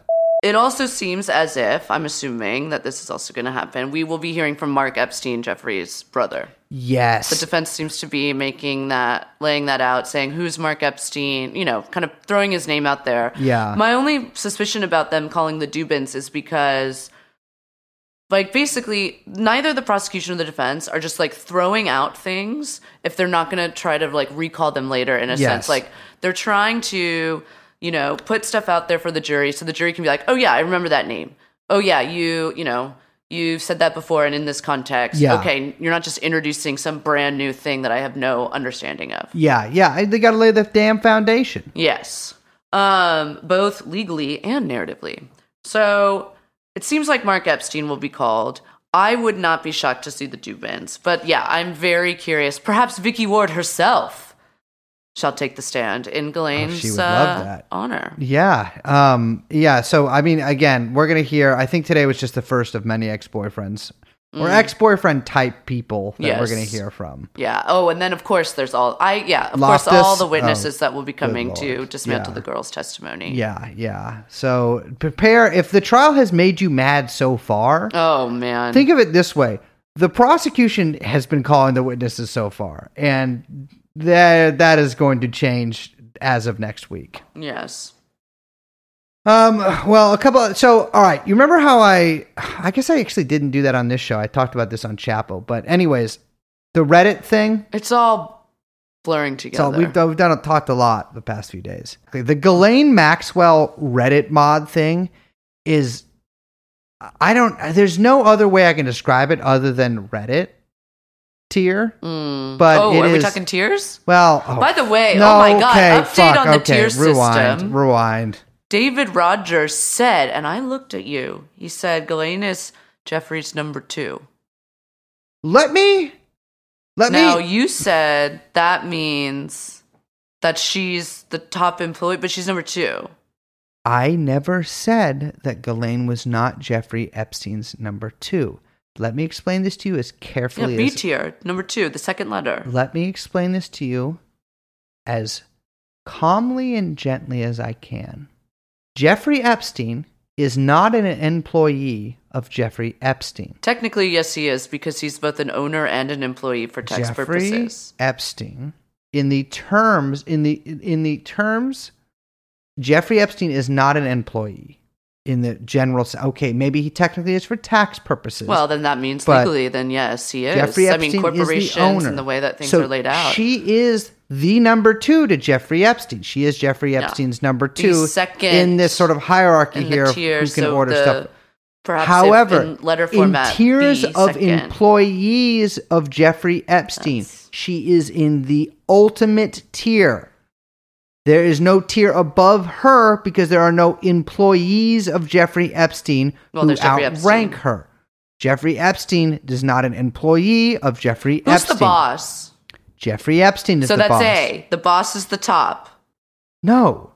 It also seems as if i'm assuming that this is also going to happen we will be hearing from mark epstein jeffrey's brother Yes. the defense seems to be making that laying that out saying who's mark epstein you know kind of throwing his name out there Yeah. my only suspicion about them calling the dubins is because like basically neither the prosecution or the defense are just like throwing out things if they're not going to try to like recall them later in a Yes. sense like they're trying to you know put stuff out there for the jury so the jury can be like oh yeah i remember that name oh yeah you you know you've said that before and in this context Yeah. okay you're not just introducing some brand new thing that i have no understanding of Yeah, yeah. They got to lay the damn foundation. Yes. Um, both legally and narratively. So it seems like Mark Epstein will be called. I would not be shocked to see the Dubins. But yeah, I'm very curious. Perhaps Vicky Ward herself shall take the stand in Ghislaine's Oh, she would love uh, that. honor. Yeah. Um, yeah. So, I mean, again, we're going to hear, I think today was just the first of many ex boyfriends or ex boyfriend type people that we're Mm. Going to hear from. Yeah. Oh, and then of course there's all I yeah, of Loftus? course all the witnesses Oh, that will be coming to dismantle Yeah. the girl's testimony. Yeah. Yeah. So, prepare. If the trial has made you mad so far, Oh man. think of it this way the prosecution has been calling the witnesses so far, and that, that is going to change as of next week. yes. Um. Well, a couple. so, all right. You remember how I? I guess I actually didn't do that on this show. I talked about this on Chapo. But anyways, the Reddit thing. It's all blurring together. So we've done, we've done talked a lot the past few days. The Ghislaine Maxwell Reddit mod thing is. I don't. There's no other way I can describe it other than Reddit tier. Mm. But oh, are we talking tears? Well, oh, By the way, no, oh my god, okay, update fuck, on the okay, tier rewind, system. Rewind. David Rogers said, and I looked at you. He said is Jeffrey's number two. Let me. Let now me. Now you said that means that she's the top employee, but she's number two. I never said that Ghislaine was not Jeffrey Epstein's number two. Let me explain this to you as Yeah, carefully B as. tier, number two, the second letter. Let me explain this to you as calmly and gently as I can. Jeffrey Epstein is not an employee of Jeffrey Epstein. Technically, yes, he is because he's both an owner and an employee for tax Jeffrey purposes. Epstein, in the terms in the in the terms, Jeffrey Epstein is not an employee in the general. Okay, maybe he technically is for tax purposes. Well, then that means legally, then yes, he is. Jeffrey I Epstein mean, corporations is the owner. and the way that things So are laid out. She is the number two to Jeffrey Epstein. She is Jeffrey Epstein's number The two second in this sort of hierarchy here the tier, who can so order the, stuff. Perhaps However, in letter format, in tiers of second. employees of Jeffrey Epstein, That's- she is in the ultimate tier. There is no tier above her because there are no employees of Jeffrey Epstein Well, who Jeffrey outrank Epstein. her. Jeffrey Epstein is not an employee of Jeffrey Who's Epstein. Who's the boss? Jeffrey Epstein is So that's boss. A. The boss is the top. No,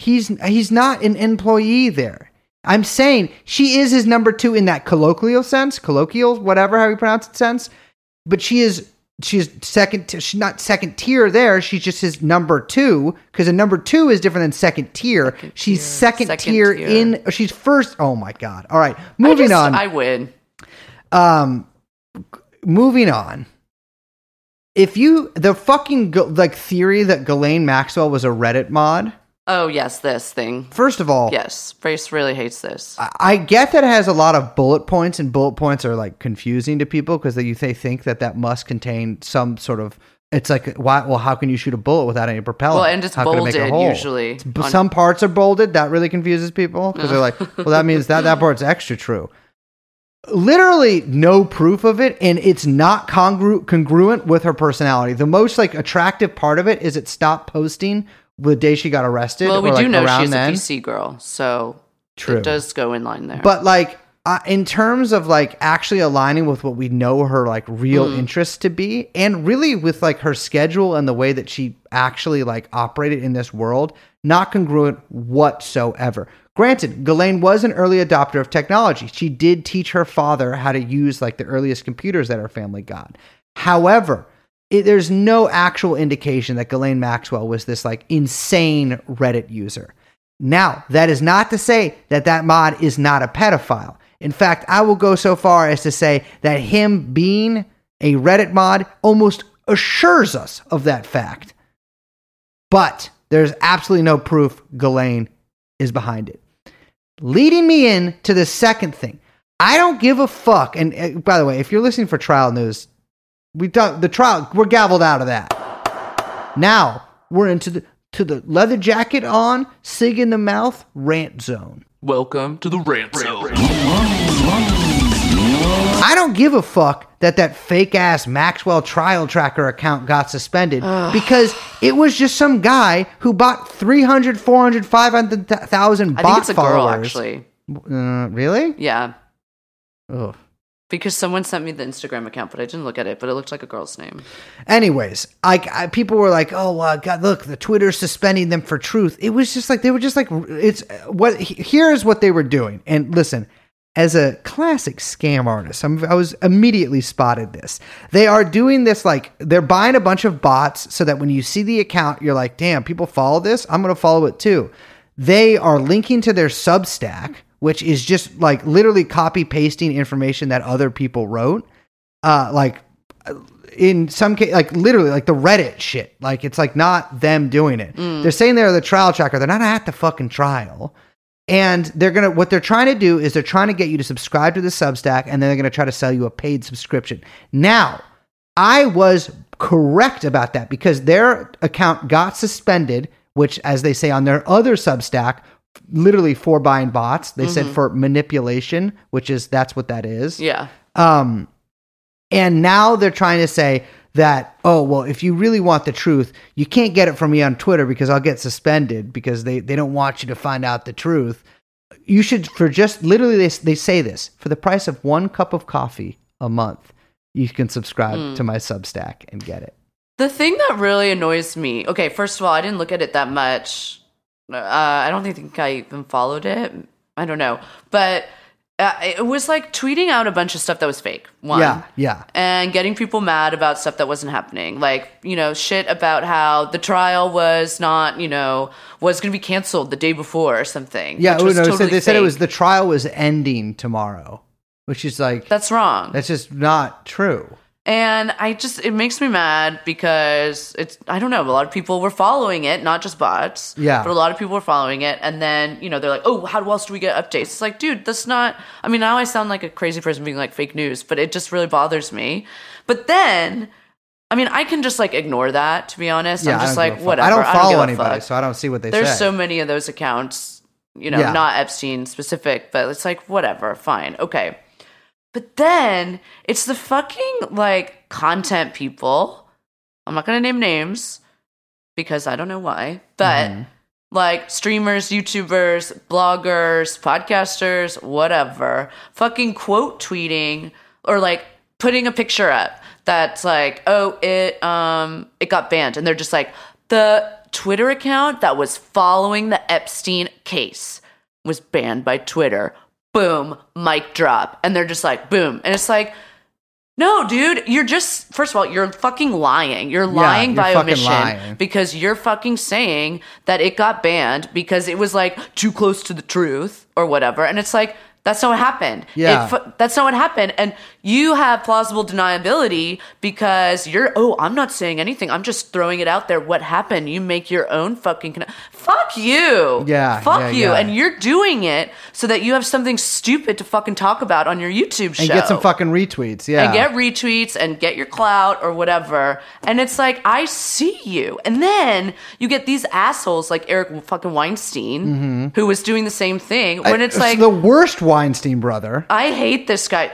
he's he's not an employee there. I'm saying she is his number two in that colloquial sense, colloquial, whatever how you pronounce it sense. But she is she's second. t- She's not second tier there. She's just his number two because a number two is different than second tier. Second she's tier. second, Second tier, tier. in. She's first. Oh my god! All right, I moving just- on. I win. um, moving on. If you the fucking like theory that Ghislaine Maxwell was a Reddit mod. Oh yes, this thing. First of all, Yes, Brace really hates this. I- I get that it has a lot of bullet points, and bullet points are like confusing to people because they, they think that that must contain some sort of. It's like why? Well, how can you shoot a bullet without any propellant? Well, and it's How can it bolded usually. On- some parts are bolded. That really confuses people because they're like, well, that means that that part's extra true. Literally no proof of it, and it's not congru- congruent with her personality. The most like attractive part of it is it stopped posting the day she got arrested. well, we do like, know she's then. a PC girl, so True. it does go in line there. But like uh, in terms of like actually aligning with what we know her like real Hmm. interests to be, and really with like her schedule and the way that she actually like operated in this world, not congruent whatsoever. Granted, Ghislaine was an early adopter of technology. She did teach her father how to use like the earliest computers that her family got. However, it, there's no actual indication that Ghislaine Maxwell was this like insane Reddit user. Now, that is not to say that that mod is not a pedophile. In fact, I will go so far as to say that him being a Reddit mod almost assures us of that fact. But there's absolutely no proof Ghislaine is behind it. Leading me in to the second thing. I don't give a fuck. And uh, by the way, if you're listening for trial news, we done the trial. We're gavelled out of that. Now we're into the to the leather jacket on, sig in the mouth, rant zone. Welcome to the rant zone. I don't give a fuck that that fake ass Maxwell trial tracker account got suspended because it was just some guy who bought 300, 400, 500,000 bot I think it's a girl, actually. Uh, really? Yeah. Ugh. Because someone sent me the Instagram account, but I didn't look at it, but it looked like a girl's name. Anyways, I, I people were like, "Oh, uh, God, look, the Twitter's suspending them for truth." It was just like they were just like, "It's what." Here's what they were doing. And listen, as a classic scam artist, I'm, I was immediately spotted this. They are doing this like they're buying a bunch of bots so that when you see the account, you're like, "Damn, people follow this. I'm going to follow it too." They are linking to their Substack, which is just like literally copy pasting information that other people wrote. Uh, like in some case, like literally, like the Reddit shit. Like it's like not them doing it. They're saying they're the trial tracker. They're not at the fucking trial. And they're gonna what they're trying to do is they're trying to get you to subscribe to the Substack, and then they're gonna try to sell you a paid subscription. Now, I was correct about that because their account got suspended, which, as they say on their other Substack, literally for buying bots. They said for manipulation, which is that's what that is. Yeah. Um, and now they're trying to say that, oh, well, if you really want the truth, you can't get it from me on Twitter because I'll get suspended because they, they don't want you to find out the truth. You should, for just literally, they, they say this for the price of one cup of coffee a month, you can subscribe to my Substack and get it. The thing that really annoys me, okay, first of all, I didn't look at it that much. Uh, I don't think I even followed it. I don't know. But uh, it was like tweeting out a bunch of stuff that was fake. One. Yeah, yeah. And getting people mad about stuff that wasn't happening. Like, you know, shit about how the trial was not, you know, was going to be canceled the day before or something. Yeah, which oh, was no, so totally they said it was the trial was ending tomorrow, which is like, That's wrong. that's just not true. And I just it makes me mad because it's I don't know, a lot of people were following it, not just bots. Yeah. But a lot of people were following it and then, you know, they're like, Oh, how else do we get updates? It's like, dude, that's not I mean, now I sound like a crazy person being like fake news, but it just really bothers me. But then I mean, I can just like ignore that, to be honest. Yeah, I'm just like, whatever. I don't follow a anybody, fuck. so I don't see what they There's say. There's so many of those accounts, you know, Yeah. not Epstein specific, but it's like, whatever, fine, okay. But then it's the fucking like content people. I'm not gonna name names because I don't know why, but Mm-hmm. like streamers, YouTubers, bloggers, podcasters, whatever, fucking quote tweeting or like putting a picture up that's like, oh, it um it got banned, and they're just like the Twitter account that was following the Epstein case was banned by Twitter. Boom, mic drop. And they're just like, boom. And it's like, no, dude, you're just, first of all, you're fucking lying. You're lying you're by omission lying. because you're fucking saying that it got banned because it was like too close to the truth or whatever. And it's like, that's not what happened. Yeah. It that's not what happened. And you have plausible deniability because you're, oh, I'm not saying anything. I'm just throwing it out there. What happened? You make your own fucking. Con- Fuck you. Yeah, Fuck yeah, you. yeah. And you're doing it so that you have something stupid to fucking talk about on your YouTube show and get some fucking retweets. Yeah. and get retweets and get your clout or whatever. And it's like, I see you. And then you get these assholes like Eric fucking Weinstein, mm-hmm. who was doing the same thing. When it's like, the worst Weinstein brother. I hate this guy.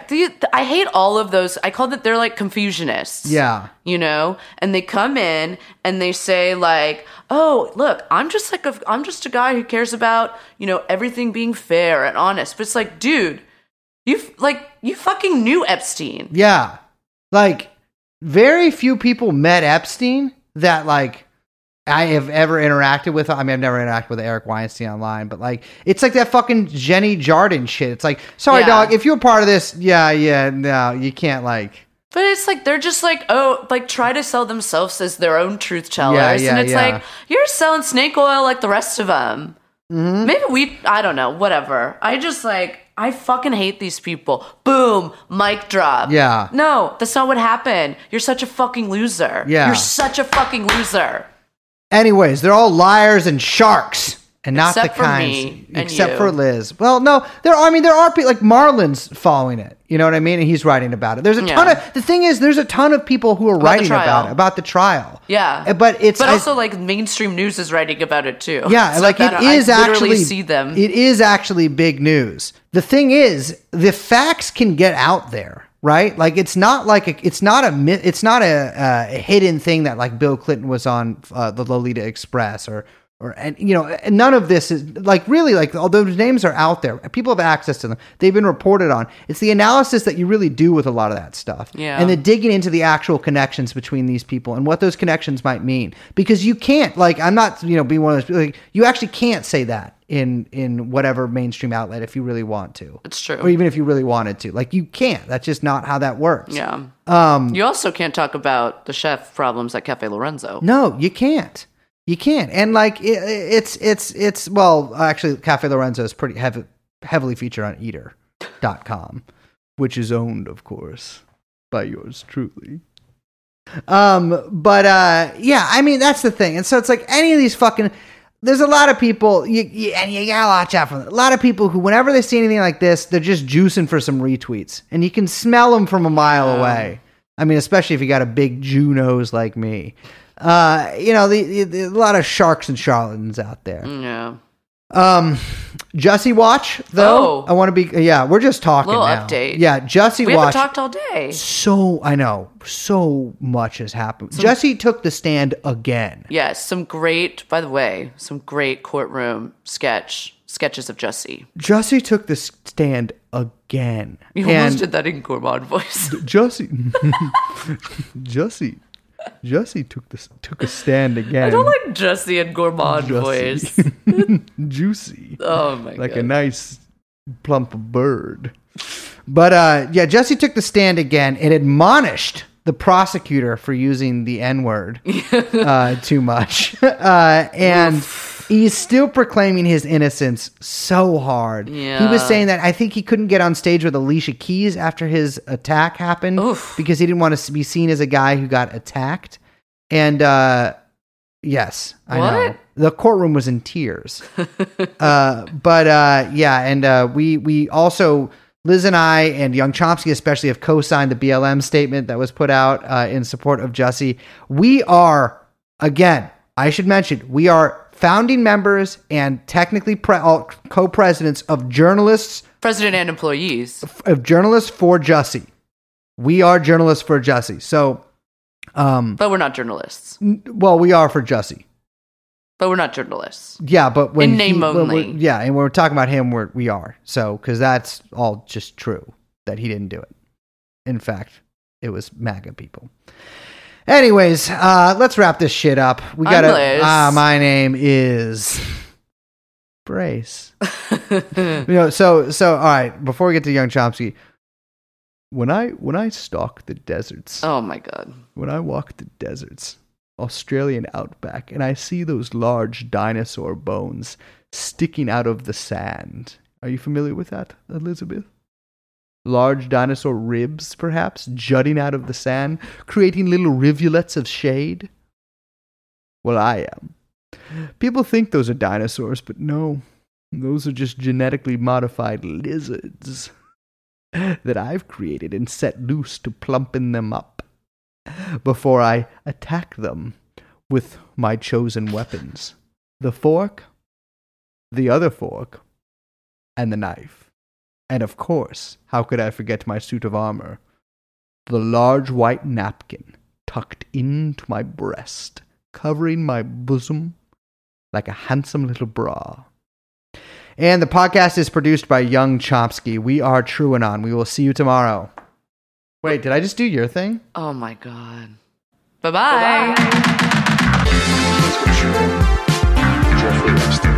I hate all of those. I call it, they're like confusionists Yeah. you know and they come in and they say like oh look i'm just like a i'm just a guy who cares about you know everything being fair and honest but it's like dude you like you fucking knew epstein Yeah. Like very few people met Epstein that like I have ever interacted with. I mean, I've never interacted with Eric Weinstein online, but like it's like that fucking Jenny Jardin shit. It's like, sorry, Yeah. dog, if you're a part of this, yeah, yeah, no, you can't like. But it's like they're just like oh like try to sell themselves as their own truth tellers Yeah, yeah, and it's yeah. like you're selling snake oil like the rest of them Mm-hmm. maybe we i don't know whatever i just like I fucking hate these people. Boom, mic drop. Yeah. No, that's not what happened. You're such a fucking loser. Yeah. You're such a fucking loser. Anyways, they're all liars and sharks. And not Except the for kinds except you. for Liz. Well, no, there are I mean there are people like Marlon's following it. You know what I mean? And he's writing about it. There's a ton of the thing is there's a ton of people who are the writing about it, about the trial. Yeah, But it's but I- also like mainstream news is writing about it too. Yeah, like it is I actually see them. It is actually big news. The thing is, the facts can get out there, right? Like it's not like a, it's not a it's not a, uh, a hidden thing that like Bill Clinton was on uh, the Lolita Express or or and you know and none of this is like really like all those names are out there. People have access to them. They've been reported on. It's the analysis that you really do with a lot of that stuff. Yeah. And the digging into the actual connections between these people and what those connections might mean because you can't like i'm not you know being one of those like you actually can't say that in in whatever mainstream outlet if you really want to It's true. or even if you really wanted to like you can't that's just not how that works yeah. Um, you also can't talk about the chef problems at Cafe Lorenzo. no you can't you can't. And like it, it's it's it's well actually cafe lorenzo is pretty heavy, heavily featured on eater.com which is owned of course by yours truly. Um but uh yeah i mean that's the thing. And so it's like any of these fucking there's a lot of people you, you, and you gotta watch out for them. a lot of people who whenever they see anything like this they're just juicing for some retweets. And you can smell them from a mile away. I mean especially if you got a big jew nose like me uh you know the, the, a lot of sharks and charlatans out there Yeah. um, Jussie Watch though. Oh. I want to be. Yeah, we're just talking Little now. update. Yeah, Jussie We Watch. haven't talked all day. so I know so much has happened. Jussie took the stand again. Yes, some great, by the way, some great courtroom sketch sketches of Jussie. Jussie took the stand again. You almost did that in gourmand voice. Jussie, Jussie, Jussie took this took a stand again. I don't like Jussie and gourmand voice. Juicy. Oh my like god. Like a nice plump bird. But uh, yeah, Jussie took the stand again and admonished the prosecutor for using the N word uh, too much, uh, and he's still proclaiming his innocence so hard. Yeah. He was saying that I think he couldn't get on stage with Alicia Keys after his attack happened Oof. because he didn't want to be seen as a guy who got attacked. And uh, yes, I know the courtroom was in tears. uh, but uh, yeah, and uh, we we also Liz and I and Young Chomsky especially have co-signed the BLM statement that was put out uh, in support of Jussie. We are again, I should mention, we are founding members and technically pre- all co-presidents of journalists President and employees. of journalists for Jussie. We are journalists for Jussie. So, um, But we're not journalists. n- well, we are for Jussie. But we're not journalists. Yeah, but when In name he- when only. we're- yeah, and when we're talking about him, we're, we are so because that's all just true that he didn't do it. In fact, it was MAGA people. Anyways, uh, let's wrap this shit up. We I'm gotta. Liz. Ah, my name is Brace. you know, so so all right. Before we get to Young Chomsky, when I when I stalk the deserts, Oh my god. when I walk the deserts, Australian outback, and I see those large dinosaur bones sticking out of the sand. Are you familiar with that, Elizabeth? Large dinosaur ribs, perhaps, jutting out of the sand, creating little rivulets of shade? Well, I am. People think those are dinosaurs, but no. Those are just genetically modified lizards that I've created and set loose to plumpen them up before I attack them with my chosen weapons the fork, the other fork, and the knife. And of course, how could I forget my suit of armor? The large white napkin tucked into my breast, covering my bosom like a handsome little bra. And the podcast is produced by Young Chomsky. We are True TrueAnon. We will see you tomorrow. Wait, did I just do your thing? Oh my god. Bye bye. Please give us your name. Jeffrey Epstein.